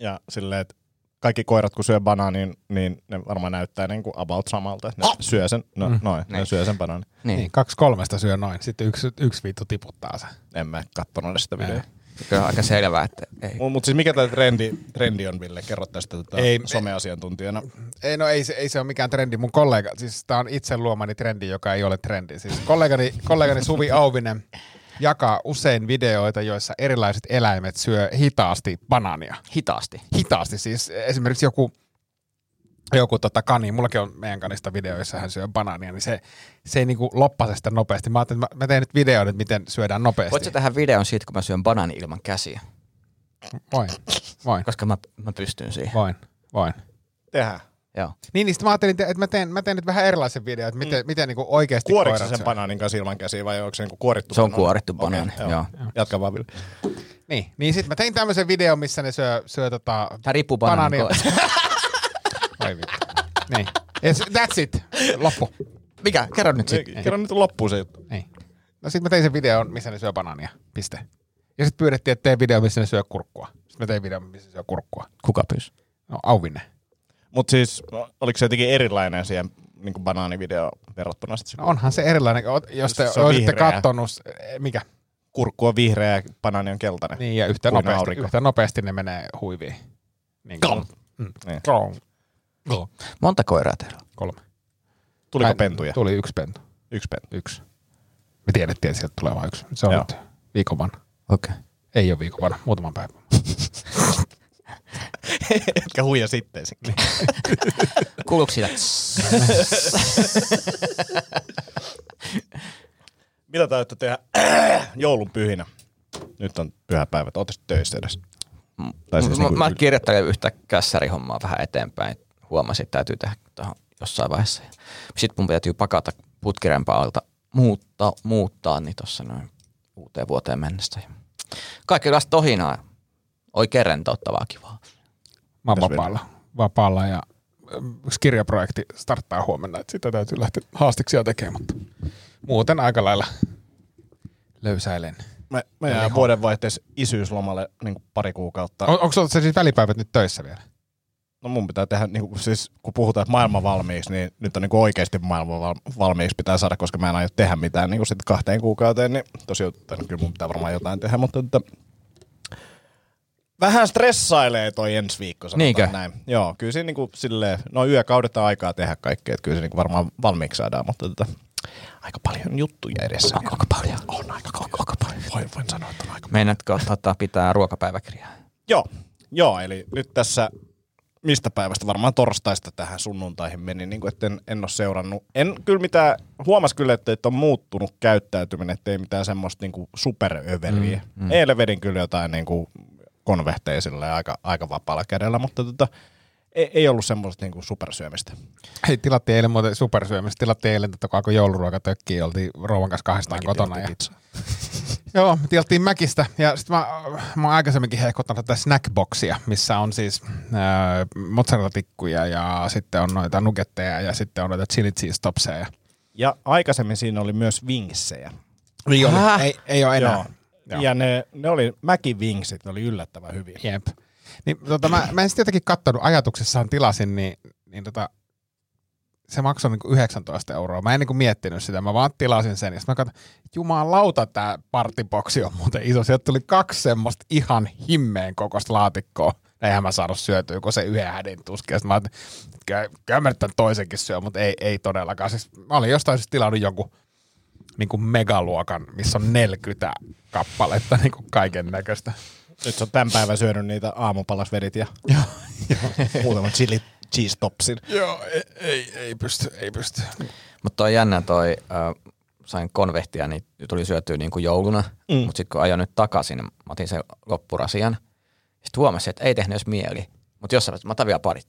Ja silleen, että kaikki koirat kun syö banaanin, niin ne varmaan näyttää niin kuin about samalta. Ne syö sen, no, mm. noin, ne Niin. syö sen banaanin. Niin, Niin, kaksi kolmesta syö noin, sitten yksi, yksi vittu tiputtaa se. En mä kattonut sitä videoa. Kyllä on aika selvää, että ei. Mutta siis mikä tämä trendi, trendi on, Ville? Kerro tästä tota, Ei- someasiantuntijana. Ei, no ei, se- ei se ole mikään trendi. Mun kollega, siis tää on itse luomani trendi, joka ei ole trendi. Siis kollegani, kollegani Suvi Auvinen jakaa usein videoita, joissa erilaiset eläimet syö hitaasti banaania. Hitaasti. Hitaasti siis. Esimerkiksi joku joku tota kani, mullakin on meidän kanista video, jossa hän syö banaania, niin se, se ei niinku loppase sitä nopeasti. Mä ajattelin, että mä, mä teen nyt videon, että miten syödään nopeasti. Voitko tehdä videon siitä, kun mä syön banaani ilman käsiä? Voin, voin, Koska mä, mä pystyn siihen. voin, voin. Tehdään. Niin, Joo. niin sitten mä ajattelin, että mä teen, mä teen nyt vähän erilaisen videon, että miten, mm. miten niinku oikeasti Kuoriksi koirat sen syö. banaanin kanssa ilman käsiä vai onko se niinku kuorittu Se on banaani? kuorittu banaani, joo. Jatka vaan Ville. Niin, niin sitten mä tein tämmöisen videon, missä ne syö, syö tota... Tää riippuu banaanin banaania. Oi vittu. Niin. Yes, that's it. Loppu. Mikä? Kerro nyt sitten. Kerro nyt loppuun se juttu. Niin. No sit mä tein sen videon, missä ne syö banaania. Piste. Ja sitten pyydettiin, että tee video, missä ne syö kurkkua. Sitten mä tein video, missä ne syö kurkkua. Kuka pyysi? No, Auvinen. Mutta siis, oliko se jotenkin erilainen siihen niin banaanivideo verrattuna sitten? No onhan se erilainen, jos te Se olisitte kattonut, eh, mikä? Kurkku on vihreä ja banaani on keltainen. Niin, ja yhtä Kuin nopeasti, aurinko. yhtä nopeasti ne menee huiviin. Niin Klom. Mm. Niin. Klom. Klom. Monta koiraa teillä on? Kolme. Tuliko Tai- pentuja? Tuli yksi pentu. Yksi pentu. Yksi. Me tiedettiin, että sieltä tulee vain yksi. Se on Joo. nyt viikon vanha. Okei. Okay. Ei ole viikon vanha, muutaman päivän. Etkä huija sitten. Kuuluuko siitä? Mitä täytyy tehdä joulun pyhinä? Nyt on pyhäpäivät. Sitten töissä edes? Tai siis mä, niinku mä yl- kirjoittelen yhtä kässärihommaa vähän eteenpäin. Huomasin, että täytyy tehdä tuohon jossain vaiheessa. Sitten mun täytyy pakata putkirempaa alta muuttaa, muuttaa niin tuossa noin uuteen vuoteen mennessä. Kaikenlaista tohinaa. Oikein rentouttavaa kivaa. Mä oon vapaalla. Vapaalla ja yksi kirjaprojekti starttaa huomenna, että sitä täytyy lähteä haastiksia tekemään, mutta muuten aika lailla löysäilen. Mä, mä jään vuodenvaihteessa isyyslomalle niin pari kuukautta. On, onko se siis välipäivät nyt töissä vielä? No mun pitää tehdä, niin kuin, siis kun puhutaan, että maailma valmiiksi, niin nyt on niin oikeasti maailma val- valmiiksi pitää saada, koska mä en aio tehdä mitään niin kuin sit kahteen kuukauteen, niin tosiaan tai kyllä mun pitää varmaan jotain tehdä, mutta että vähän stressailee toi ensi viikko, sanotaan Niinkö? näin. Joo, kyllä siinä niin kuin silleen, no yökaudet on aikaa tehdä kaikkea, että kyllä se niin kuin varmaan valmiiksi saadaan, mutta että aika paljon juttuja edessä. Onko aika paljon? On aika, aika, aika paljon. Voin, voin sanoa, että on aika Meinaatko tota, pitää ruokapäiväkirjaa? Joo, joo, eli nyt tässä mistä päivästä, varmaan torstaista tähän sunnuntaihin meni, niin kuin, että en, en ole seurannut. En kyllä mitään, huomas kyllä, että, että on muuttunut käyttäytyminen, että ei mitään semmoista niin kuin superöveriä. Mm, mm. Eilen vedin kyllä jotain niin kuin konvehteja silleen aika, aika vapaalla kädellä, mutta tota, ei, ei ollut semmoista niin kuin supersyömistä. Hei, tilattiin eilen muuten supersyömistä. Tilattiin eilen, että kun alkoi jouluruoka tökkiä, oltiin rouvan kanssa kahdestaan Mäkin kotona. Ja. joo, me tilattiin Mäkistä. Ja sitten mä, mä oon aikaisemminkin hehkuttanut tätä snackboxia, missä on siis äh, mozzarella-tikkuja ja sitten on noita nuggetteja ja sitten on noita chili cheese topseja. Ja aikaisemmin siinä oli myös vingsejä. Niin oli. Ei, ei ole enää. Joo. Joo. Ja ne, ne oli Mäki Wingsit, ne oli yllättävän hyviä. Jep. Niin, tota, mä, mä en sitten jotenkin kattonut, ajatuksessaan tilasin, niin, niin tota, se maksoi niinku 19 euroa. Mä en niinku miettinyt sitä, mä vaan tilasin sen. Ja mä katsoin, jumalauta, tää partiboksi on muuten iso. Sieltä tuli kaksi semmoista ihan himmeen kokoista laatikkoa. Eihän mä saanut syötyä, kun se yhden hädin tuski. Ja mä ajattelin, että mä tän toisenkin syö, mutta ei, ei todellakaan. Siis, mä olin jostain siis tilannut jonkun niin kuin megaluokan, missä on 40 kappaletta niin kuin kaiken näköistä. Nyt sä oot tämän päivän syönyt niitä aamupalasvedit ja muutaman chili cheese topsin. Joo, ei, ei, ei pysty, ei pysty. Mutta toi jännä toi, äh, sain konvehtia, niin tuli syötyä niin kuin jouluna, mm. mutta sitten kun ajoin nyt takaisin, niin mä otin sen loppurasian. Sitten huomasin, että ei tehnyt edes mieli. Mutta jossain vaiheessa mä otan vielä parit.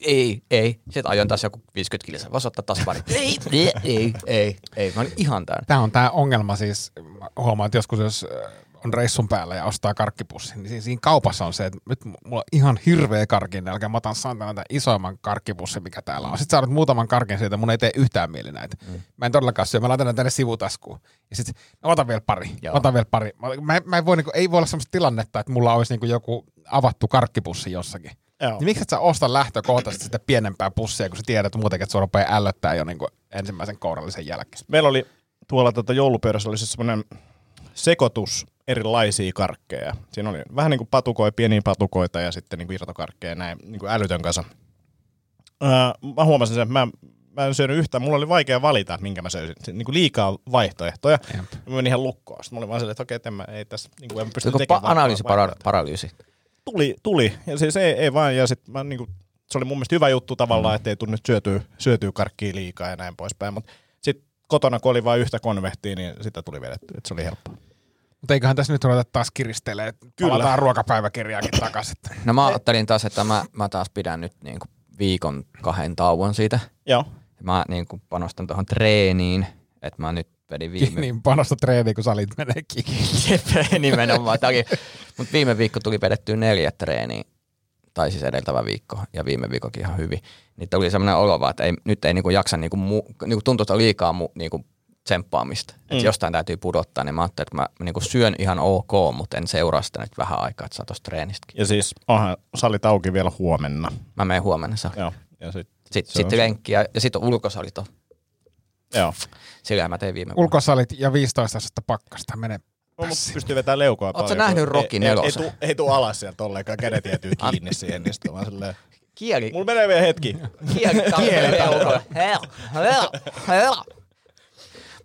Ei, ei. Sitten ajoin taas joku 50 kilsaa. Voisi ottaa taas parit. Ei, ei, ei, ei, ei. Mä olin ihan täynnä. Tämä on tämä ongelma siis, huomaan, että joskus jos äh, on reissun päällä ja ostaa karkkipussin, niin siinä- kaupassa on se, että nyt mulla on ihan hirveä karkin nälkä, mä otan saatana tämän isoimman karkkipussin, mikä täällä on. Sitten saadut muutaman karkin siitä, mun ei tee yhtään mieli näitä. Mm. Mä en todellakaan syö, mä laitan ne tänne sivutaskuun. Ja sitten, no otan vielä pari, Joo. otan vielä pari. Mä, mä, en voi, niinku, ei voi olla sellaista tilannetta, että mulla olisi niinku joku avattu karkkipussi jossakin. Joo. Niin miksi et sä osta lähtökohtaisesti sitä pienempää pussia, kun sä tiedät muutenkin, että se rupeaa ällöttää jo niinku ensimmäisen kourallisen jälkeen? Meillä oli tuolla tota joulupöydässä oli siis semmoinen sekoitus erilaisia karkkeja. Siinä oli vähän niin kuin patukoita, pieniä patukoita ja sitten niin kuin irtokarkkeja näin niin kuin älytön kanssa. Öö, mä huomasin sen, että mä, mä en syönyt yhtään. Mulla oli vaikea valita, että minkä mä söisin. Niin kuin liikaa vaihtoehtoja. Jep. Mä menin ihan lukkoon. Sitten mä olin vaan silleen, että okei, että mä, ei tässä, niin kuin en pysty Tuliko tekemään pa- analyysi, para- paralyysi? Tuli, tuli. Ja siis ei, ei vaan. Ja sitten mä niin kuin se oli mun mielestä hyvä juttu tavallaan, ettei tule nyt syötyä, syötyä karkkia liikaa ja näin poispäin. Mutta sitten kotona, kun oli vain yhtä konvehtia, niin sitä tuli vedetty, että se oli helppoa. Mutta eiköhän tässä nyt ruveta taas kiristelee. Kyllä. Palataan ruokapäiväkirjaakin takaisin. No mä ajattelin taas, että mä, mä taas pidän nyt niinku viikon kahden tauon siitä. Joo. Mä niinku panostan tuohon treeniin, että mä nyt vedin viime... niin panosta treeniin, kun salit meneekin. Jep, nimenomaan. Mutta viime viikko tuli vedettyä neljä treeniä, tai siis edeltävä viikko, ja viime viikokin ihan hyvin. Niin tuli semmoinen olo vaan, että ei, nyt ei niinku jaksa, niinku, mu, niinku tuntuu, että on liikaa mu, niinku tsemppaamista. Mm. Että jostain täytyy pudottaa, niin mä ajattelin, että mä niinku syön ihan ok, mutta en seuraa sitä nyt vähän aikaa, että saa tosta treenistäkin. Ja siis onhan salit auki vielä huomenna. Mä menen huomenna saa. Joo. Ja sit, Sitten on sit lenkki ja, ja sitten ulkosalit on. Joo. Sillä mä tein viime vuonna. Ulkosalit ja 15 astetta pakkasta. Mene No, mutta pystyy vetämään leukoa Ootko paljon. nähnyt kun Rocky ei, ei, ei, nelosen? tuu alas sieltä ollenkaan, kädet jäätyy kiinni siihen, niin sitten vaan silleen, Kieli, mulla menee vielä hetki. kieli,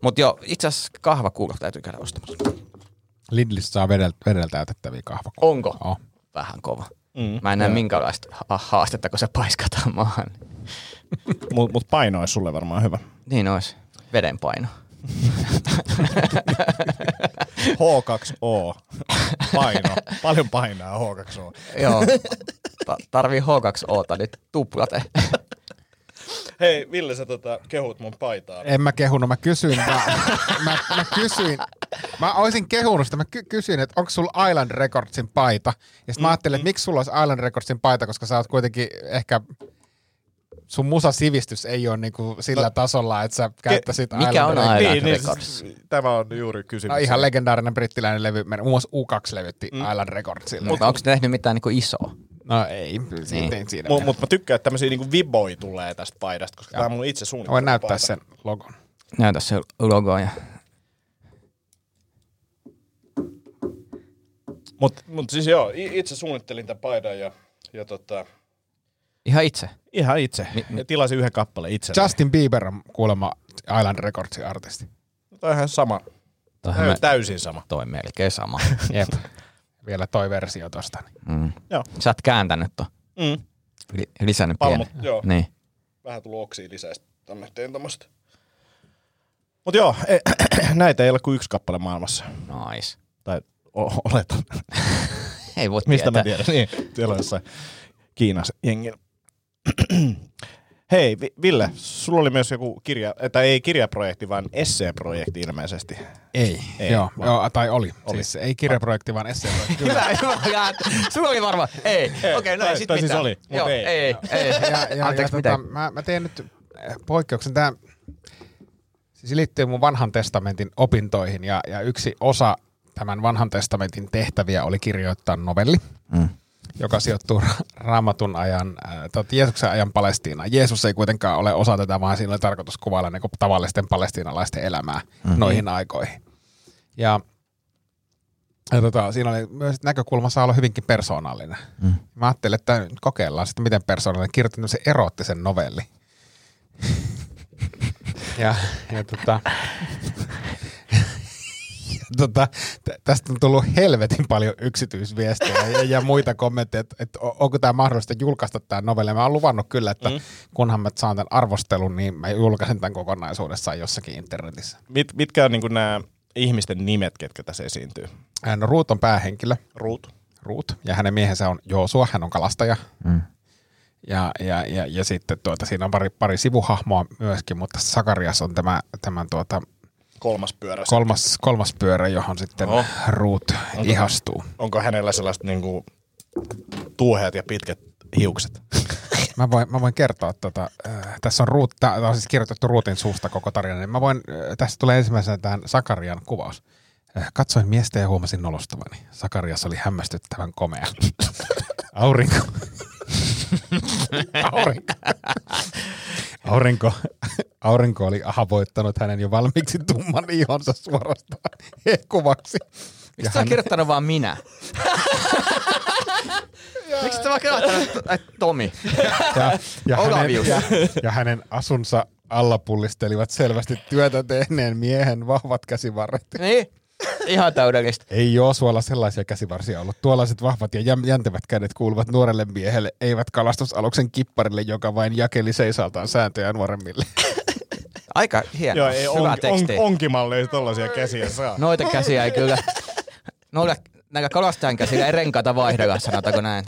Mutta joo, itse asiassa kahvakuulot täytyy käydä ostamassa. Lidlissä saa vedellä, vedellä täytettäviä kahvakuuloja. Onko? Oh. Vähän kova. Mm. Mä en näe minkäänlaista ha- haastetta, kun se paiskataan maahan. Mutta mut paino olisi sulle varmaan hyvä. Niin olisi. Vedenpaino. H2O. Paino. Paljon painaa H2O. Joo. Ta- tarvii H2Ota nyt tuplate. Hei, Ville, sä tota, kehut mun paitaa. En mä kehunut, mä kysyin, mä, mä, mä kysyin, mä olisin kehunut sitä, mä ky- kysyin, että onko sulla Island Recordsin paita, ja sitten mä ajattelin, että miksi sulla olisi Island Recordsin paita, koska sä oot kuitenkin ehkä, sun musasivistys ei ole niinku sillä tasolla, että sä käyttäisit mikä Island on Records- Island niin, niin, Records? siis tämä on juuri kysymys. No, ihan legendaarinen brittiläinen levy, muun muassa U2 levytti mm. Island Recordsille. Mutta onko ne tehnyt mitään niinku isoa? No ei, Niin. siitä ei siinä. Mutta mut mä tykkään, että tämmöisiä niinku viboi tulee tästä paidasta, koska tämä on mun itse suunnitelma. voin näyttää sen logon. Näytä se logo ja... Mutta mut siis joo, itse suunnittelin tämän paidan ja, ja tota, Ihan itse. ihan itse. Ni- ja tilasin yhden kappaleen itse. Justin Bieber on kuulemma Island Recordsin artisti. Tämä on ihan sama. Toi, on täysin sama. toi melkein sama. Jep. Vielä toi versio tosta. Niin. Mm. Joo. Sä oot kääntänyt to. Mm. Li- lisännyt Palmut, pienen. joo. Niin. Vähän tullut oksia lisää, tänne tein tämmöstä. Mut joo, e- näitä ei ole kuin yksi kappale maailmassa. Nice. Tai o- oletan. Ei voi Mistä tietää. mä tiedän? Niin, siellä on jossain Kiinassa jengillä. Hei, Vi- Ville, sulla oli myös joku kirja, tai ei kirjaprojekti, vaan esseeprojekti ilmeisesti. Ei, Ei, joo, vaan- joo, tai oli. Oli. Siis ei kirjaprojekti, vaan esseeprojekti. Kyllä. Hyvä, hyvä. Sulla oli varmaan, ei. Okei, okay, no ei sit siis oli, Joo, ei. ei. ei, ei. ja, ja, Anteeksi, ja, tota, mä, mä teen nyt eh, poikkeuksen. Tämä siis liittyy mun vanhan testamentin opintoihin ja, ja yksi osa tämän vanhan testamentin tehtäviä oli kirjoittaa novelli, Mm. Joka sijoittuu ra- raamatun ajan, äh, Jeesuksen ajan Palestiinaan. Jeesus ei kuitenkaan ole osa tätä, vaan siinä oli tarkoitus kuvailla niin tavallisten palestiinalaisten elämää mm-hmm. noihin aikoihin. Ja, ja tota, siinä oli myös näkökulma saa olla hyvinkin persoonallinen. Mm. Mä ajattelin, että nyt kokeillaan sitten, miten persoonallinen. Kirjoitin tämmöisen eroottisen novelli. ja, ja tota, tota, tä- tästä on tullut helvetin paljon yksityisviestejä ja, ja muita kommentteja, että, että onko tämä mahdollista julkaista tämä novelli. Mä oon luvannut kyllä, että mm. kunhan mä saan tämän arvostelun, niin mä julkaisen tämän kokonaisuudessaan jossakin internetissä. Mit, mitkä on niinku nämä ihmisten nimet, ketkä tässä esiintyy? Hän on Ruut on päähenkilö, Ruut. Ruut, ja hänen miehensä on Joosua, hän on kalastaja. Mm. Ja, ja, ja, ja, sitten tuota, siinä on pari, pari sivuhahmoa myöskin, mutta Sakarias on tämä, tämän tuota, Kolmas pyörä. kolmas, kolmas pyörä, johon sitten Oho. Ruut ihastuu. Onko hänellä sellaiset niinku tuuheat ja pitkät hiukset? Mä voin, mä voin kertoa, tota, äh, tässä on, ruut, tää on siis kirjoitettu Ruutin suusta koko tarina, niin mä voin, äh, tässä tulee ensimmäisenä tämän Sakarian kuvaus. Äh, katsoin miestä ja huomasin nolostavani. Sakarias oli hämmästyttävän komea. Aurinko. Aurinko. Aurinko, aurinko oli ahavoittanut hänen jo valmiiksi tumman ihonsa suorastaan hekuvaksi. Miksi sä oot kirjoittanut vaan minä? Miksi sä vaan kirjoittanut Tomi? ja, ja, hänen, ja, ja hänen asunsa alla pullistelivat selvästi työtä tehneen miehen vahvat käsivarret. Niin? Ihan täydellistä. Ei Joosualla sellaisia käsivarsia ollut. Tuollaiset vahvat ja jäntevät kädet kuuluvat nuorelle miehelle, eivät kalastusaluksen kipparille, joka vain jakeli seisaltaan sääntöjä nuoremmille. Aika hieno. Joo, ei Hyvä on, teksti. on, onkimalle ei tollasia käsiä saa. Noita käsiä ei kyllä. Noilla näillä kalastajan käsillä ei renkaita vaihdella, sanotaanko näin.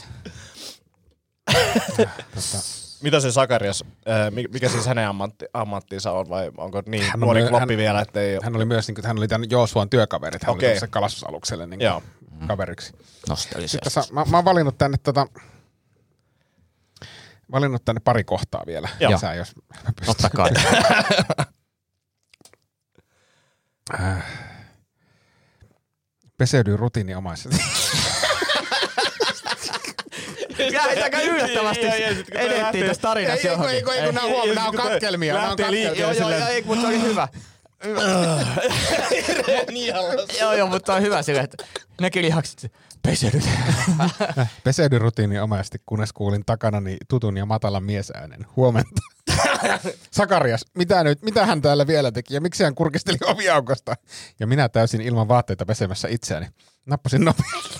Mitä se Sakarias, äh, mi- mikä siis hänen ammatti, ammattinsa on vai onko niin Hän nuori myö- kloppi hän- vielä, että ei? Hän oli myös, niin kuin, hän oli tämän Joosuan työkaverit, hän Okei. oli se kalastusalukselle niin Joo. kaveriksi. Nostalisesti. Sitten tässä, mä, mä oon valinnut tänne tota, valinnut tänne pari kohtaa vielä. Joo. Lisää, jos pystyt. Totta kai. Peseydy rutiiniomaisesti. Jäitäkö yllättävästi edettiin tässä tarinassa johonkin? kun nää on huom- nää on katkelmia. Nää on lähtee liikkeelle Joo, joo, joo, ei, mutta se oli hyvä. joo, joo, mutta on hyvä sille, että nekin lihakset peseydyt. Peseydy rutiiniomaisesti, kunnes kuulin takanani tutun ja matalan miesäänen. Huomenta. Sakarias, mitä nyt, mitä hän täällä vielä teki ja miksi hän kurkisteli oviaukosta? Ja minä täysin ilman vaatteita pesemässä itseäni. Nappasin nopeasti.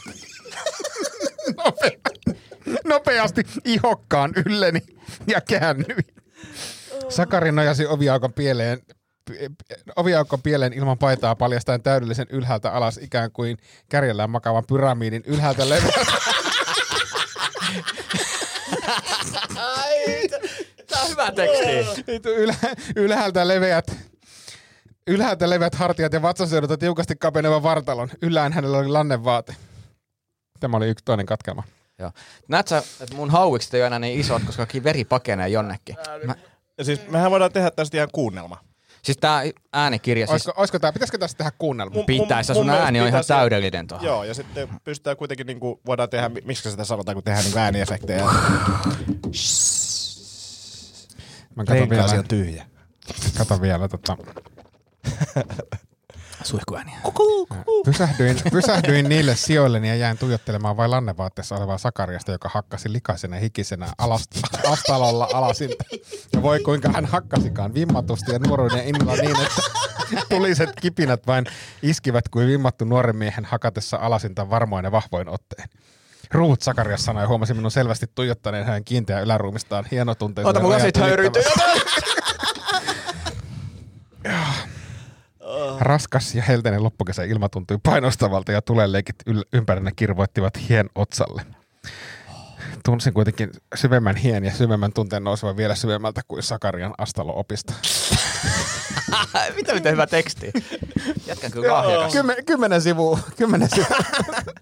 Nope- nopeasti ihokkaan ylleni ja käännyin. Sakari nojasi oviaukon pieleen, oviaukon pieleen ilman paitaa paljastaen täydellisen ylhäältä alas ikään kuin kärjellään makavan pyramidin ylhäältä leveä. Tää on hyvä teksti. Ylhäältä leveät Ylhäältä leveät hartiat ja vatsaseudulta tiukasti kapeneva vartalon. Yllään hänellä oli lannevaate. Tämä oli yksi toinen katkelma. Joo. Näet sä, että mun hauikset ei ole enää niin isot, koska kaikki veri pakenee jonnekin. Mä, Ja siis mehän voidaan tehdä tästä ihan kuunnelma. siis tää äänikirja, siis Olisiko, olisiko tää, pitäisikö tästä tehdä kuunnelma? Mun- pitäisi, mun sun ääni on ihan täydellinen tuohon. Joo, ja sitten pystytään kuitenkin, niinku, voidaan tehdä, miksi sitä sanotaan, kun tehdään niinku ääniefektejä. Mä katon vielä, on tyhjä. katon vielä tota, Suihkuääniä. pysähdyin, pysähdyin niille sijoilleni ja jäin tuijottelemaan vain lannevaatteessa olevaa Sakariasta, joka hakkasi likaisena ja hikisenä alast, astalolla alasinta. Ja voi kuinka hän hakkasikaan vimmatusti ja nuoruuden innolla niin, että tuliset kipinät vain iskivät kuin vimmattu nuoren miehen hakatessa alasinta varmoin ja vahvoin otteen. Ruut Sakarias sanoi ja huomasi minun selvästi tuijottaneen hänen kiinteää yläruumistaan hienotunteisen. Ota mun lasit. Raskas ja helteinen loppukesä ilma tuntui painostavalta ja tulenleikit ympärillä kirvoittivat hien otsalle. Tunsin kuitenkin syvemmän hien ja syvemmän tunteen nousevan vielä syvemmältä kuin Sakarian astalo-opista. Mitä miten hyvä teksti. Jätkän kyllä lahjakas. Kymmen, kymmenen sivua. Kymmenen sivua.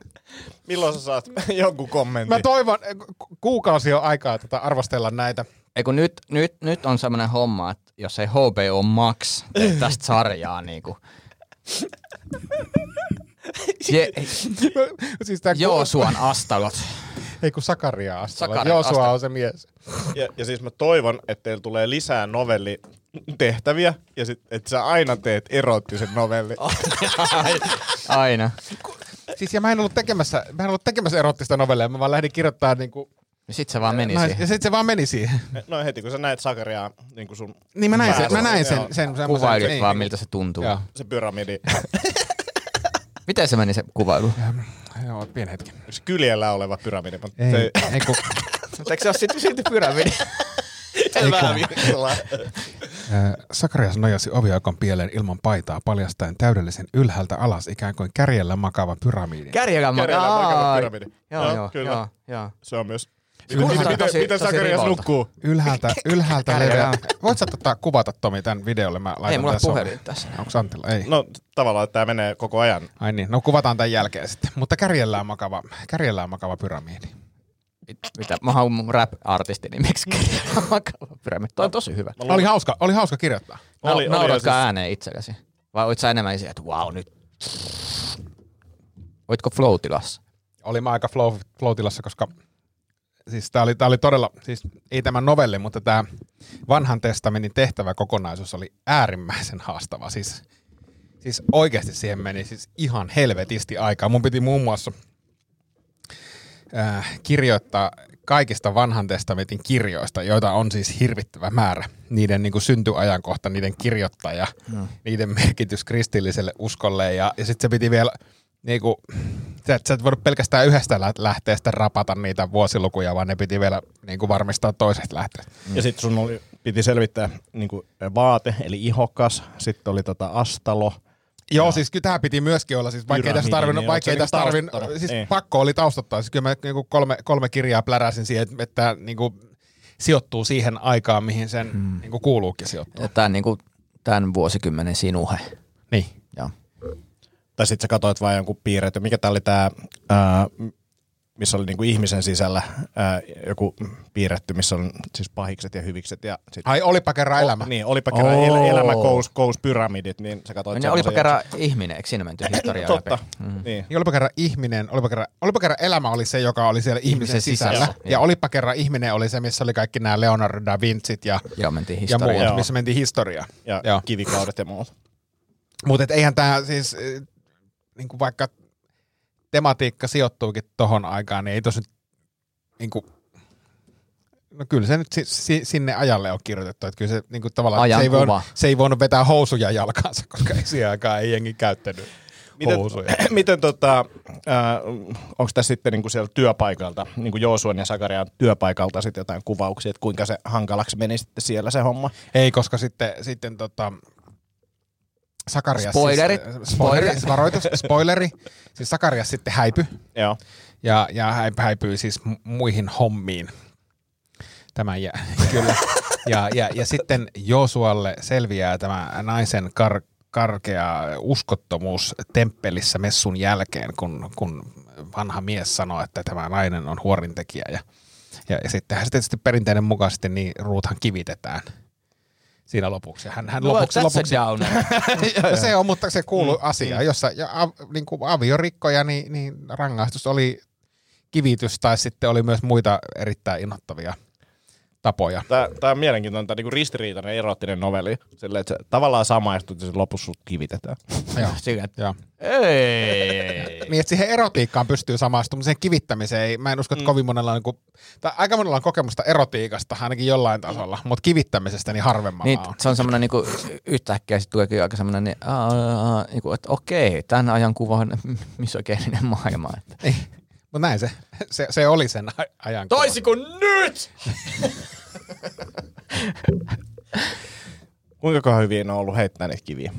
Milloin sä saat jonkun kommentin? Mä toivon, ku- kuukausi on aikaa tätä arvostella näitä. Ei kun nyt, nyt, nyt on semmoinen homma, että jos ei HBO Max tee tästä sarjaa niinku. Je, siis tää Joosuan astalot. Ei kun Sakaria astalo. Sakaria Joosua astalo. on se mies. Ja, ja siis mä toivon, että teillä tulee lisää novellitehtäviä, ja sit, että sä aina teet erottisen novelli. Aina. Siis ja mä en ollut tekemässä, mä en ollut tekemässä erottista novelleja, mä vaan lähdin kirjoittamaan niinku... Ja sit se vaan meni Nais, siihen. ja sit se vaan meni siihen. No heti kun sä näet Sakariaa, niin kuin sun Niin mä näin sen, mä näin sen, sen Kuvailit niin, vaan, niin. miltä se tuntuu. Joo. se pyramidi, Miten se meni se kuvailu? Joo, pieni hetki. se kyljellä oleva pyramidi. mutta Ei, Se, ei kun, Mutta eikö se ole sitten silti pyramidi? Sakarias nojasi oviaukon pieleen ilman paitaa paljastaen täydellisen ylhäältä alas ikään kuin kärjellä makaava pyramidi. Kärjellä Kärjellä makava Ai. pyramidi. Joo, Joo, joo, kyllä. joo, joo. se on myös... kuulostaa Miten, miten, Sakarias nukkuu? Ylhäältä, ylhäältä Kärjellä. leveä. Voit sä tota, kuvata Tomi tämän videolle? Mä laitan Ei mulla tässä puhelin on- tässä. Onko Antilla? Ei. No tavallaan, että tämä menee koko ajan. Ai niin, no kuvataan tämän jälkeen sitten. Mutta kärjellään makava, kärjellään makava pyramidi. Mitä? Mä haluan mun rap-artisti nimeksi Kärjellä makava pyramidi. Toi on tosi hyvä. Oli hauska, oli hauska kirjoittaa. Oli- Oli, oli Nauratko siis- ääneen itsellesi? Vai olit sä enemmän siihen, että wow, nyt... Oitko flow-tilassa? Oli mä aika flow, flow-tilassa, koska siis tää oli, tää oli todella, siis ei tämä novelli, mutta tämä vanhan testamentin tehtävä kokonaisuus oli äärimmäisen haastava. Siis, siis oikeasti siihen meni siis ihan helvetisti aikaa. Mun piti muun muassa äh, kirjoittaa, kaikista vanhan testamentin kirjoista, joita on siis hirvittävä määrä. Niiden niin kuin syntyajankohta, niiden kirjoittaja, no. niiden merkitys kristilliselle uskolle ja, ja sitten se piti vielä niin kuin, sä, et, sä et voinut pelkästään yhdestä lä- lähteestä rapata niitä vuosilukuja, vaan ne piti vielä niin kuin varmistaa toiset lähteet. Ja sitten sun oli, piti selvittää niin kuin vaate, eli ihokas, sitten oli tota astalo, Joo, siis kyllä tämä piti myöskin olla, siis vaikka ei tässä Pyramidi, tarvinnut, niin vaikka ei onko se tässä tarvinnut, taustana? siis Ei. pakko oli taustottaa, siis kyllä mä niinku kolme, kolme kirjaa pläräsin siihen, että, että niinku sijoittuu siihen aikaan, mihin sen hmm. niinku kuuluukin sijoittua. Tämä on niinku tämän vuosikymmenen sinuhe. Niin. Tai sitten sä katsoit vain jonkun piirret, mikä tää oli tää, uh, missä oli niinku ihmisen sisällä uh, joku piirretty, missä on siis pahikset ja hyvikset. Ja sit, Ai olipa kerran elämä. O, niin, olipa kerran Oo. el- elämä kous, kous pyramidit, niin sä katsoit No, olipa semmosen kerran ihminen, eikö siinä menty historiaa Totta, läpi? Mm. niin. Niin olipa kerran ihminen, olipa kerran, olipa kerran elämä oli se, joka oli siellä ihmisen, Ihmisen sisällä. sisällä, Ja joo. olipa kerran ihminen oli se, missä oli kaikki nämä Leonardo da Vincit ja, Joo, mentiin ja muut, Joo. missä mentiin historiaan. Ja Joo. kivikaudet ja muut. Mutta eihän tämä siis, niin kuin vaikka tematiikka sijoittuukin tohon aikaan, niin ei tos nyt, niin kuin, no kyllä se nyt si, si, sinne ajalle on kirjoitettu, että kyllä se niin kuin tavallaan, se ei, Ajankuva. voinut, se ei voinut vetää housuja jalkaansa, koska ei siihen aikaan ei jengi käyttänyt Miten, housuja. miten tota, äh, onko tässä sitten niinku siellä työpaikalta, niinku Joosuan ja Sakarian työpaikalta sitten jotain kuvauksia, että kuinka se hankalaksi meni sitten siellä se homma? Ei, koska sitten, sitten tota, Sakarias. Siis, spoileri, siis varoitus, spoileri. Siis Sakarias sitten häipy Joo. ja, ja häip, häipyi siis mu- muihin hommiin. Tämä jää, kyllä. Ja, ja, ja sitten Joosualle selviää tämä naisen kar, karkea uskottomuus temppelissä messun jälkeen, kun, kun vanha mies sanoo, että tämä nainen on huorintekijä. Ja, ja, ja sittenhän se tietysti perinteinen mukaisesti niin ruuthan kivitetään siinä lopuksi. Hän, hän lopuksi, That's lopuksi, downer. No se on, mutta se kuuluu mm, asiaan. Jossa ja, av, niin kuin aviorikkoja, niin, niin rangaistus oli kivitys tai sitten oli myös muita erittäin innoittavia tapoja. Tämä, tämä on mielenkiintoinen, tämä niinku ristiriitainen erottinen novelli. Silleen, että se tavallaan samaistut ja se lopussa sut kivitetään. Joo. Joo. Ei. Niin, että siihen erotiikkaan pystyy samaistumaan, mutta siihen kivittämiseen ei, mä en usko, että kovin monella on, niin kuin, tai aika monella on kokemusta erotiikasta, ainakin jollain tasolla, mutta kivittämisestä niin harvemmalla Niin, on. se on semmoinen niinku, yhtäkkiä sitten tuleekin aika semmoinen, niin, niinku, että okei, tämän ajan kuva on misogeelinen maailma. Että. Ei, mutta näin se, se, se oli sen ajan. Toisin kuin nyt! Kuinka hyvin on ollut heittää niitä kiviä?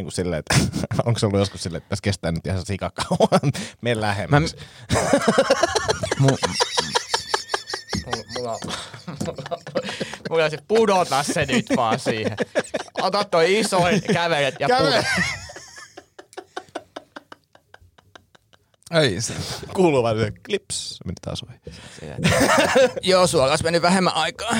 Niin kuin silleen, että onko se ollut joskus silleen, että tässä kestää nyt ihan sikakauan, mene lähemmäksi. Mä- Mu- mulla, mulla, mulla se pudota se nyt vaan siihen. Ota toi isoin kävelet ja Kävele. pudota. Ei se. Kuuluu vaan se klips, meni taas ohi. Joo, sulla olisi mennyt vähemmän aikaa.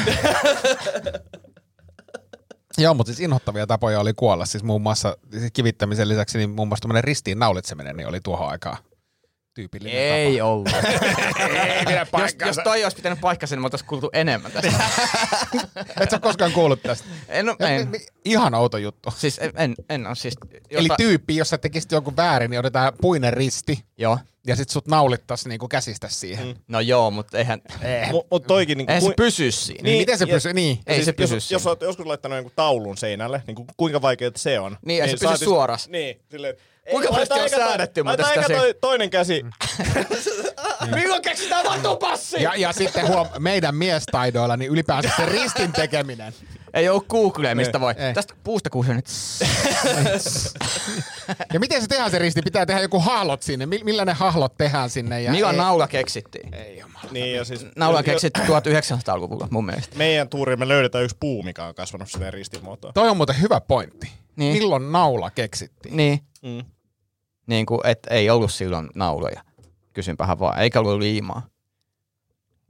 Joo, mutta siis inhottavia tapoja oli kuolla. Siis muun muassa siis kivittämisen lisäksi niin muun muassa ristiin naulitseminen niin oli tuohon aikaan tyypillinen Ei tapa. ollut. Ei pidä jos, jos toi olisi pitänyt paikkansa, niin me oltaisiin kuultu enemmän tästä. Et sä koskaan kuullut tästä. en, oo- Mi- en. Ihan outo juttu. Siis en, en, en ole siis... Eli tyyppi, jos sä tekisit jonkun väärin, niin otetaan puinen risti Joo. ja sit sut naulittas niinku käsistä siihen. Mm. No joo, mutta eihän... Mut, mut toikin niinku... Eihän se kui- pysy siinä. Niin, miten se ja- pysyy? Niin. Ei se pysy jos, siinä. jos olet joskus laittanut jonkun taulun seinälle, niin ku, kuinka vaikeaa se on. Niin, ei se pysy saatis- suorassa. Niin, silleen, Kuinka laita on säädetty laita muuten sitä toi, toinen käsi. Milloin keksitään vatupassi? Ja, ja sitten huom, meidän miestaidoilla, niin ylipäänsä se ristin tekeminen. Ei oo Googlea, mistä voi. ei. Tästä puusta kuusee nyt. Ja miten se tehdään se risti? Pitää tehdä joku hahlot sinne. Mi- millainen hahlot tehdään sinne? Ja Milloin ei- naula keksittiin? Ei jumala. Niin, ja siis, Naula keksittiin 1900-luvulla mun mielestä. Meidän tuuriin me löydetään yksi puu, mikä on kasvanut silleen ristimuotoon. Toi on muuten hyvä pointti. Niin. Milloin naula keksittiin? Niin. Mm. Niin kuin, et ei ollut silloin nauloja. Kysynpähän vaan. Eikä ollut liimaa.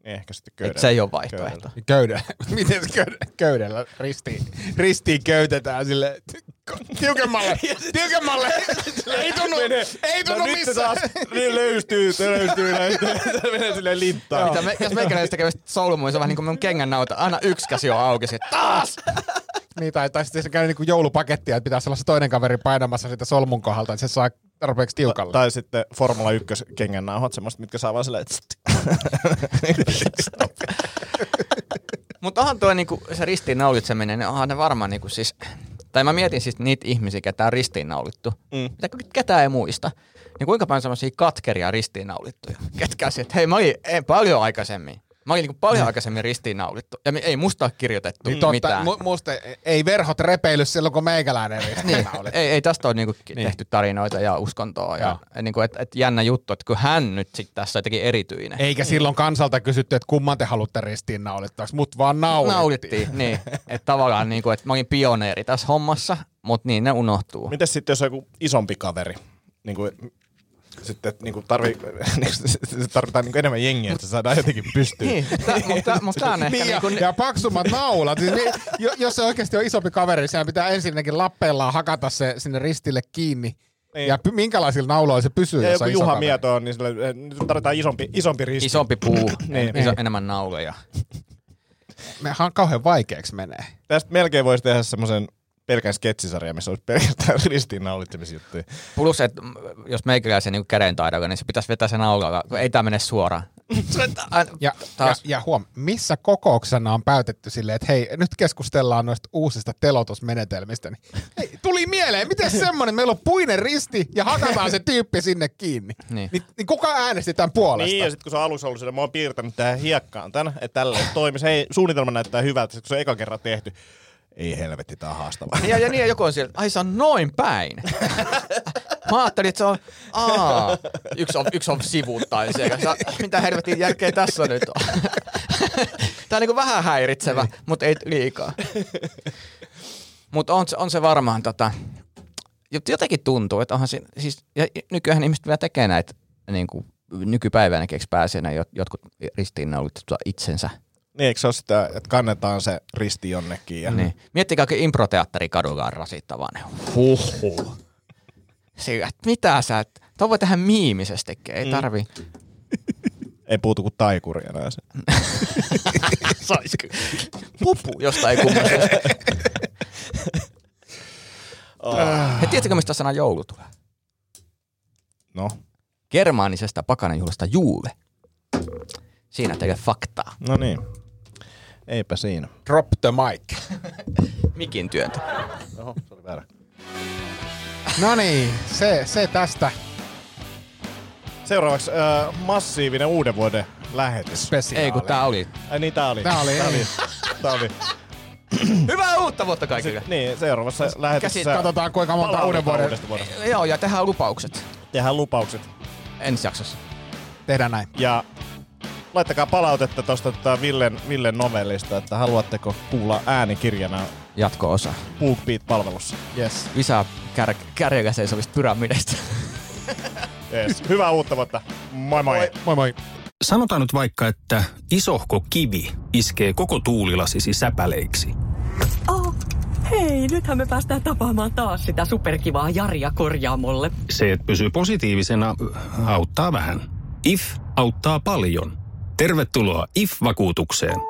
Niin ehkä sitten Et köydellä. se ei ole vaihtoehto. Köydellä. Miten se köydellä, köydellä ristiin, ristiin köytetään sille tiukemmalle, tiukemmalle. ei tunnu, ei tunnu no se missään. taas niin löystyy, se löystyy näin. Se menee silleen linttaan. Mitä me, jos meikäläiset tekee soulumuun, se on vähän niin kuin mun kengän nauta. Aina yksi käsi on auki. Sit, taas! Niin, tai, tai sitten se käy niinku joulupakettia, että pitää olla se toinen kaveri painamassa sitä solmun kohdalta, että se saa tarpeeksi tiukalle. Tai sitten Formula 1 kengän nauhat, semmoista, mitkä saa vaan silleen. Mutta onhan tuo niinku, se ristiinnaulitseminen, niin onhan ne varmaan niinku siis, tai mä mietin siis niitä ihmisiä, ketä on ristiinnaulittu, mm. mitä ketään ei muista. Niin kuinka paljon semmoisia katkeria ristiinnaulittuja, ketkä on että hei mä olin ei, paljon aikaisemmin. Mä olin niinku paljon aikaisemmin ristiinnaulittu ja ei musta ole kirjoitettu Niin totta, mitään. mu- musta ei verhot repeily silloin, kun meikäläinen Niin, ristiinnaulittu. ei, ei tästä ole niinku niin. tehty tarinoita ja uskontoa. Ja, ja niinku, et, et jännä juttu, että kun hän nyt sit tässä on jotenkin erityinen. Eikä silloin kansalta kysytty, että kumman te haluatte ristiinnaulittavaksi, mut vaan naulittiin. Naulittiin, niin. Että tavallaan niinku, että mä olin pioneeri tässä hommassa, mutta niin ne unohtuu. Mites sitten, jos on joku isompi kaveri? Niin kuin, sitten niin kuin tarvii, tarvitaan niin kuin enemmän jengiä, että se saadaan jotenkin pystyyn. Niin, mutta, tämä on ehkä Niin, ja, niinku, ja paksummat naulat. Siis niin, jo- jos se oikeasti on isompi kaveri, niin pitää ensinnäkin lappeellaan hakata se sinne ristille kiinni. Niin. Ja minkälaisilla nauloilla se pysyy, Ja jos on iso Juha. Mieto on, niin sille, eh, nyt tarvitaan isompi, isompi risti. isompi puu, Niin, iso, niin. enemmän nauloja. Mehän kauhean vaikeaksi menee. Tästä melkein voisi tehdä semmoisen pelkän sketsisarjan, missä olisi pelkästään ristiinnaulitsemisjuttuja. Plus, että jos meikäläisen niin käden taidolla, niin se pitäisi vetää sen naulalla, kun ei tämä mene suoraan. Ja, ja, Taas. ja huom, missä kokouksena on päätetty silleen, että hei, nyt keskustellaan noista uusista telotusmenetelmistä. Niin, hei, tuli mieleen, miten semmoinen, meillä on puinen risti ja hakataan se tyyppi sinne kiinni. Niin. Niin, niin kuka äänesti tämän puolesta? Niin, ja sitten kun se on alussa ollut sitä, mä oon piirtänyt tähän hiekkaan tän, että tällä toimisi. Hei, suunnitelma näyttää hyvältä, kun se on eka kerran tehty. Ei helvetti, tää on haastavaa. Ja, ja niin, ja joku on siellä, ai se on noin päin. Mä ajattelin, että se on, aa, yksi on, yksi on sivuuttain siellä. Mitä helvetin järkeä tässä nyt on? Tää on niinku vähän häiritsevä, mutta ei liikaa. Mutta on, se- on se varmaan tota, jot- jotenkin tuntuu, että onhan siinä, siis, ja nykyään ihmiset vielä tekee näitä niin kuin nykypäivänä keksi pääsee jotkut ristiinnaulittua itsensä. Niin, eikö se ole sitä, että kannetaan se risti jonnekin? Ja... Niin. Miettikää, kun improteatteri rasittavaa. Niin huhhuh. Sillä, että mitä sä, et- tuo voi tehdä miimisestikin, ei tarvi. Ei puutu kuin taikuri enää se. Sais kyllä. Pupu jostain kummasta. He tiedätkö, mistä sana joulu tulee? No, Germaanisesta pakananjuhlasta juule. Siinä teille faktaa. no niin. Eipä siinä. Drop the mic. Mikin työntö. Oho, se oli väärä. No niin, se, se tästä Seuraavaksi äh, massiivinen uuden vuoden lähetys. spesiaali. Ei kun tää oli. Ai niin, tää oli. Tää oli, Tää ei. oli. Tää oli. Hyvää uutta vuotta kaikille. Niin, seuraavassa lähetyksessä Katsotaan kuinka monta uuden vuoden uudesta vuodesta. Joo, ja tehdään lupaukset Tehdään lupaukset. ensi jaksossa. tehdään näin. Ja laittakaa palautetta tuosta tota Villen, Villen novellista, että haluatteko kuulla äänikirjana Jatko-osa. BookBeat-palvelussa. Yes. Lisää kär, kärjellä seisovista pyramideista. Yes. Hyvää uutta vuotta. Moi moi. Moi moi. Sanotaan nyt vaikka, että isohko kivi iskee koko tuulilasisi säpäleiksi. Oh, hei, nythän me päästään tapaamaan taas sitä superkivaa Jaria korjaamolle. Se, että pysyy positiivisena, auttaa vähän. IF auttaa paljon. Tervetuloa IF-vakuutukseen.